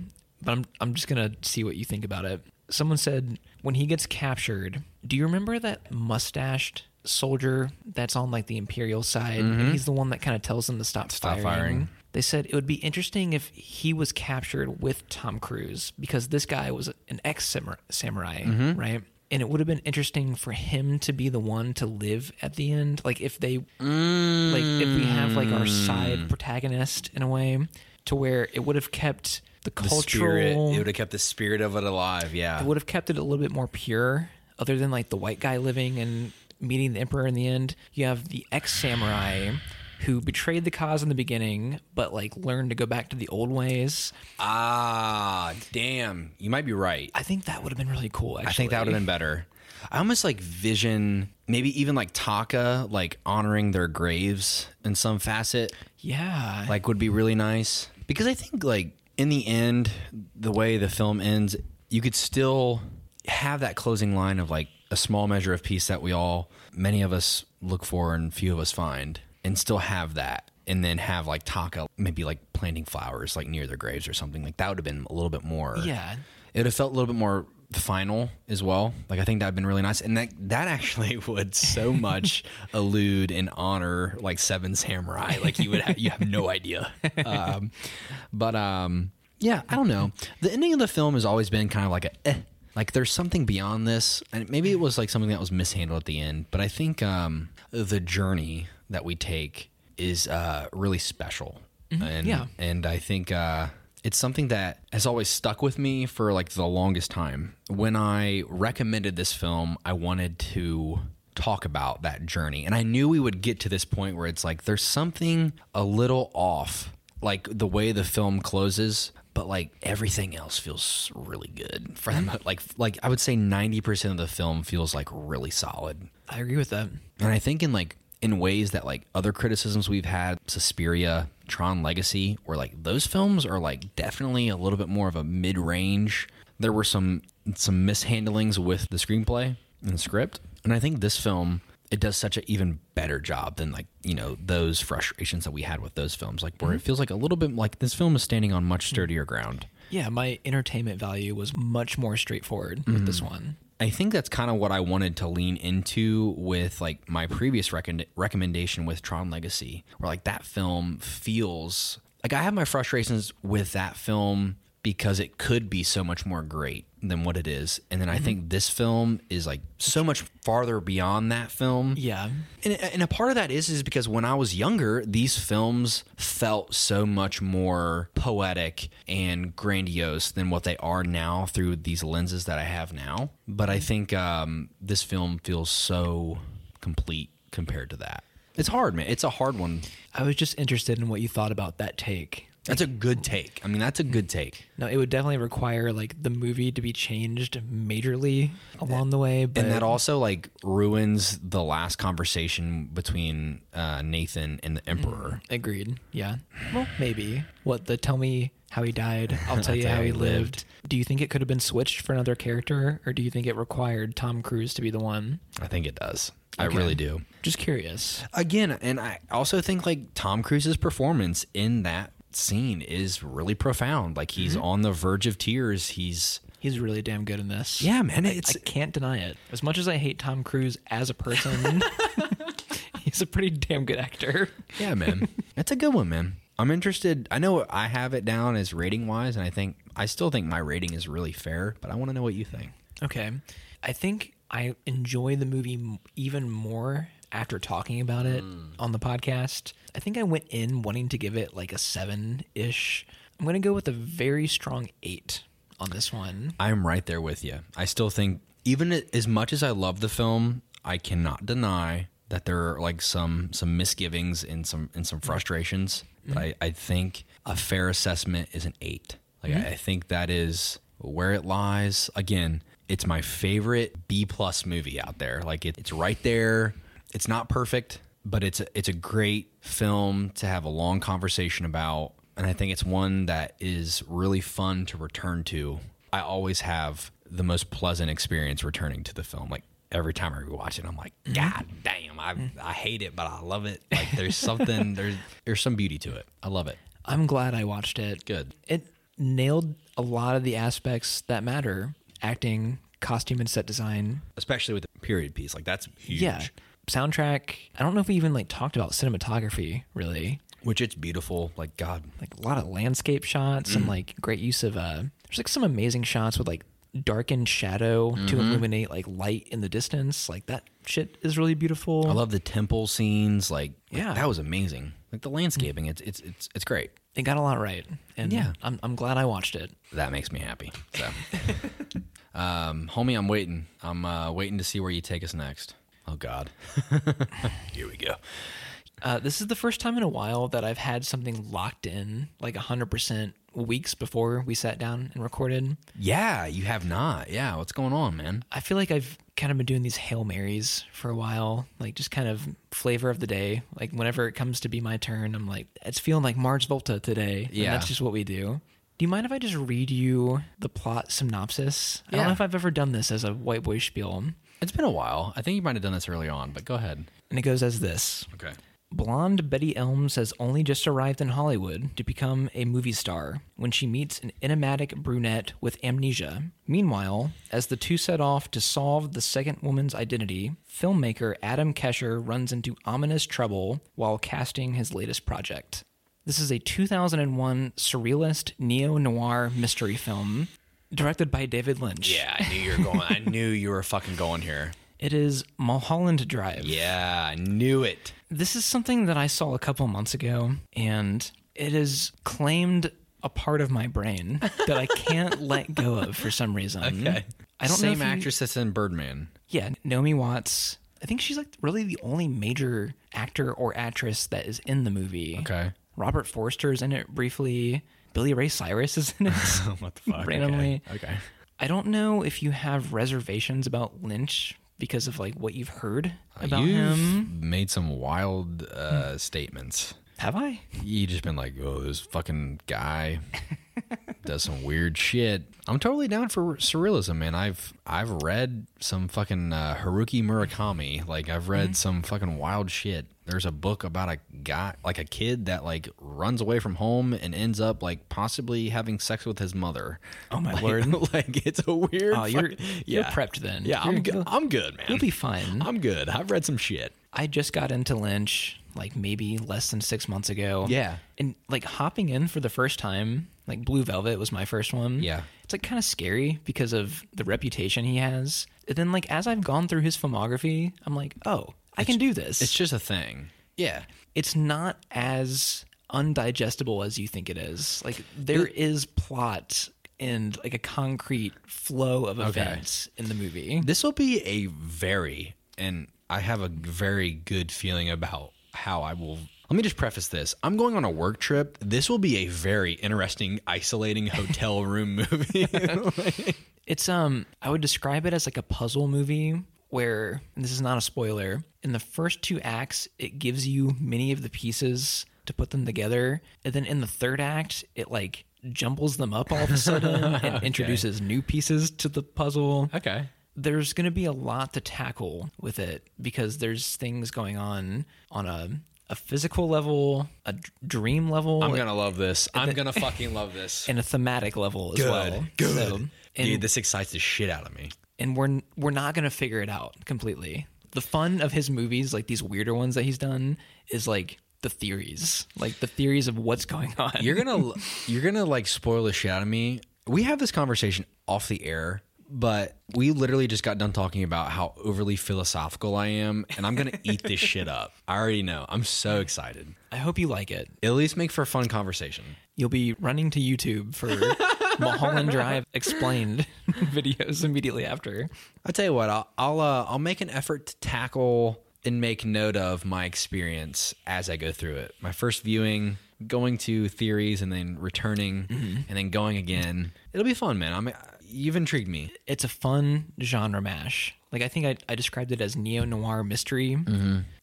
but I'm I'm just going to see what you think about it. Someone said when he gets captured, do you remember that mustached soldier that's on like the imperial side? And he's the one that kind of tells them to stop, Stop firing. firing. They said it would be interesting if he was captured with Tom Cruise because this guy was an ex samurai, mm-hmm. right? And it would have been interesting for him to be the one to live at the end. Like if they, like if we have like our side mm. protagonist in a way, to where it would have kept the The cultural, spirit, it would have kept the spirit of it alive. Yeah. it would have kept it a little bit more pure other than like the white guy living and meeting the emperor in the end you have the ex-samurai who betrayed the cause in the beginning but like learned to go back to the old ways Ah, damn. You might be right. i think that would have been really cool actually I think that would have been better. I almost like vision, maybe even like Taka, like honoring their graves in some facet, yeah like would be really nice. Because I think like in the end, the way the film ends, you could still have that closing line of like a small measure of peace that we all, many of us look for and few of us find, and still have that. And then have like Taka maybe like planting flowers like near their graves or something like that would have been a little bit more yeah it would have felt a little bit more final as well. Like I think that'd been really nice, and that that actually would so much allude and honor like Seven Samurai. Like you would ha- you have no idea. Um, but um, yeah, I don't know. The ending of the film has always been kind of like a. Eh. Like there's something beyond this, and maybe it was like something that was mishandled at the end. But I think um, the journey that we take is uh, really special, and yeah. and I think uh, it's something that has always stuck with me for like the longest time. When I recommended this film, I wanted to talk about that journey, and I knew we would get to this point where it's like there's something a little off, like the way the film closes. But like everything else feels really good for them. Like like I would say ninety percent of the film feels like really solid. I agree with that. And I think in like in ways that like other criticisms we've had, Suspiria, Tron Legacy, or like those films are like definitely a little bit more of a mid range. There were some some mishandlings with the screenplay and the script. And I think this film it does such an even better job than like, you know, those frustrations that we had with those films. Like where it mm-hmm. feels like a little bit like this film is standing on much sturdier ground. Yeah, my entertainment value was much more straightforward with this mm-hmm. one. I think that's kind of what I wanted to lean into with like my previous recommendation with Tron Legacy, where like that film feels like I have my frustrations with that film because it could be so much more great than what it is. And then I think this film is like so much farther beyond that film. Yeah. And, and a part of that is is because when I was younger, these films felt so much more poetic and grandiose than what they are now through these lenses that I have now. But I think um, this film feels so complete compared to that. It's hard, man. It's a hard one. I was just interested in what you thought about that take. That's a good take. I mean, that's a good take. No, it would definitely require like the movie to be changed majorly along the way. But and that also like ruins the last conversation between uh, Nathan and the Emperor. agreed. Yeah. Well, maybe. What the tell me how he died, I'll tell you how he lived. Do you think it could have been switched for another character, or do you think it required Tom Cruise to be the one? I think it does. I Okay. really do. Just curious. Again, and I also think like Tom Cruise's performance in that scene is really profound. Like he's mm-hmm. on the verge of tears. He's He's really damn good in this. yeah, man. I, It's I can't deny it. As much as I hate Tom Cruise as a person, he's a pretty damn good actor. yeah, man. That's a good one, man. I'm interested. I know I have it down as rating wise, and I think I still think my rating is really fair. But I want to know what you think. Okay. I think I enjoy the movie even more after talking about it mm. on the podcast. I think I went in wanting to give it like a seven ish. I'm going to go with a very strong eight on this one. I'm right there with you. I still think, even as much as I love the film, I cannot deny that there are like some some misgivings and some and some frustrations. But mm-hmm. I, I think a fair assessment is an eight. Like I, mm-hmm. I think that is where it lies. Again, it's my favorite B plus movie out there. Like it, it's right there. It's not perfect, but it's a, it's a great film to have a long conversation about, and I think it's one that is really fun to return to. I always have the most pleasant experience returning to the film. Like every time I rewatch it, I'm like, mm-hmm. God damn, I mm. I hate it, but I love it. Like there's something there's there's some beauty to it. I love it. I'm glad I watched it. Good. It nailed a lot of the aspects that matter acting, costume, and set design. Especially with the period piece, like that's huge. Yeah. Soundtrack. I don't know if we even like talked about cinematography really. Which it's beautiful. Like God, like a lot of landscape shots and like great use of uh there's like some amazing shots with like darkened shadow to illuminate like light in the distance like that shit is really beautiful I love the temple scenes. Like, like, Yeah. that was amazing. Like the landscaping, it's it's it's it's great. it got a lot right and Yeah. i'm, I'm glad i watched it That makes me happy. So, um, homie, I'm waiting. I'm uh, waiting to see where you take us next. Oh God, here we go. uh, this is the first time in a while that i've had something locked in like 100% weeks before we sat down and recorded Yeah, you have not. Yeah, what's going on, man? i feel like i've kind of been doing these hail marys for a while like just kind of flavor of the day like whenever it comes to be my turn i'm like it's feeling like mars volta today and Yeah. that's just what we do do you mind if i just read you the plot synopsis Yeah. i don't know if i've ever done this as a white boy spiel It's been a while. I think you might have done this early on, but go ahead. and it goes as this Okay. Blonde Betty Elms has only just arrived in Hollywood to become a movie star when she meets an enigmatic brunette with amnesia. Meanwhile, as the two set off to solve the second woman's identity, filmmaker Adam Kesher runs into ominous trouble while casting his latest project. This is a 2001 surrealist neo noir mystery film directed by David Lynch. Yeah, I knew you were going. I knew you were fucking going here. It is Mulholland Drive. Yeah, I knew it. This is something that I saw a couple months ago, and it is claimed a part of my brain that I can't let go of for some reason. Okay. I don't Same know you- actress that's in Birdman. Yeah, Naomi Watts. I think she's like really the only major actor or actress that is in the movie. Okay. Robert Forster is in it briefly. Billy Ray Cyrus is in it. what the fuck? Randomly. Okay. okay. I don't know if you have reservations about Lynch because of like what you've heard about You've him. made some wild uh, statements. Have I? You just been like, oh, this fucking guy does some weird shit. I'm totally down for surrealism, man. I've I've read some fucking uh, Haruki Murakami. Like I've read some fucking wild shit. There's a book about a guy, like a kid that like runs away from home and ends up like possibly having sex with his mother. Oh my Like- word! like it's a weird. Oh, you're fucking- you're prepped then. Yeah, I'm good. I'm good, man. You'll be fine. I'm good. I've read some shit. I just got into Lynch like maybe less than six months ago. Yeah. And like hopping in for the first time, like Blue Velvet was my first one. Yeah. It's like kind of scary because of the reputation he has. And then like as I've gone through his filmography, I'm like, oh, I can do this. It's just a thing. Yeah. it's not as undigestible as you think it is. Like there is plot and like a concrete flow of events in the movie. This will be a very, and I have a very good feeling about how I will. Let me just preface this. I'm going on a work trip. This will be a very interesting, isolating hotel room movie. It's um I would describe it as like a puzzle movie where and this is not a spoiler. In the first two acts, it gives you many of the pieces to put them together, and then in the third act, it like jumbles them up all of a sudden and introduces new pieces to the puzzle. okay. there's going to be a lot to tackle with it because there's things going on on a a physical level, a dream level, I'm going to love this. I'm going to fucking love this. and a thematic level as Good. well. Good. So, and, Dude, this excites the shit out of me. and we're we're not going to figure it out completely. The fun of his movies, like these weirder ones that he's done, is like the theories, like the theories of what's going on. You're gonna you're gonna like spoil the shit out of me. We have this conversation off the air, but we literally just got done talking about how overly philosophical I am, and I'm gonna eat this shit up. I already know. I'm so excited. I hope you like it. At least make for a fun conversation. You'll be running to YouTube for Mulholland Drive explained videos immediately after. I'll tell you what. I'll I'll, uh, I'll make an effort to tackle and make note of my experience as I go through it. My first viewing, going to theories, and then returning, and then going again. It'll be fun, man. I'm you've intrigued me. It's a fun genre mash. Like I think I, I described it as neo noir mystery.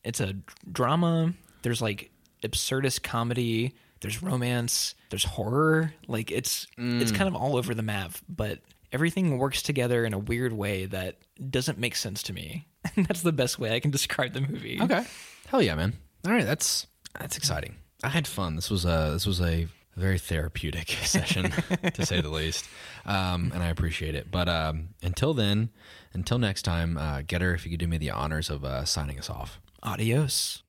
It's a drama. There's like absurdist comedy. There's romance. There's horror. Like it's it's kind of all over the map, but everything works together in a weird way that doesn't make sense to me. And that's the best way I can describe the movie. Okay. Hell yeah, man. All right, that's that's exciting. I had fun. This was a this was a very therapeutic session, to say the least, um, and I appreciate it. But um, until then, until next time, uh, Getter, if you could do me the honors of uh, signing us off. Adios.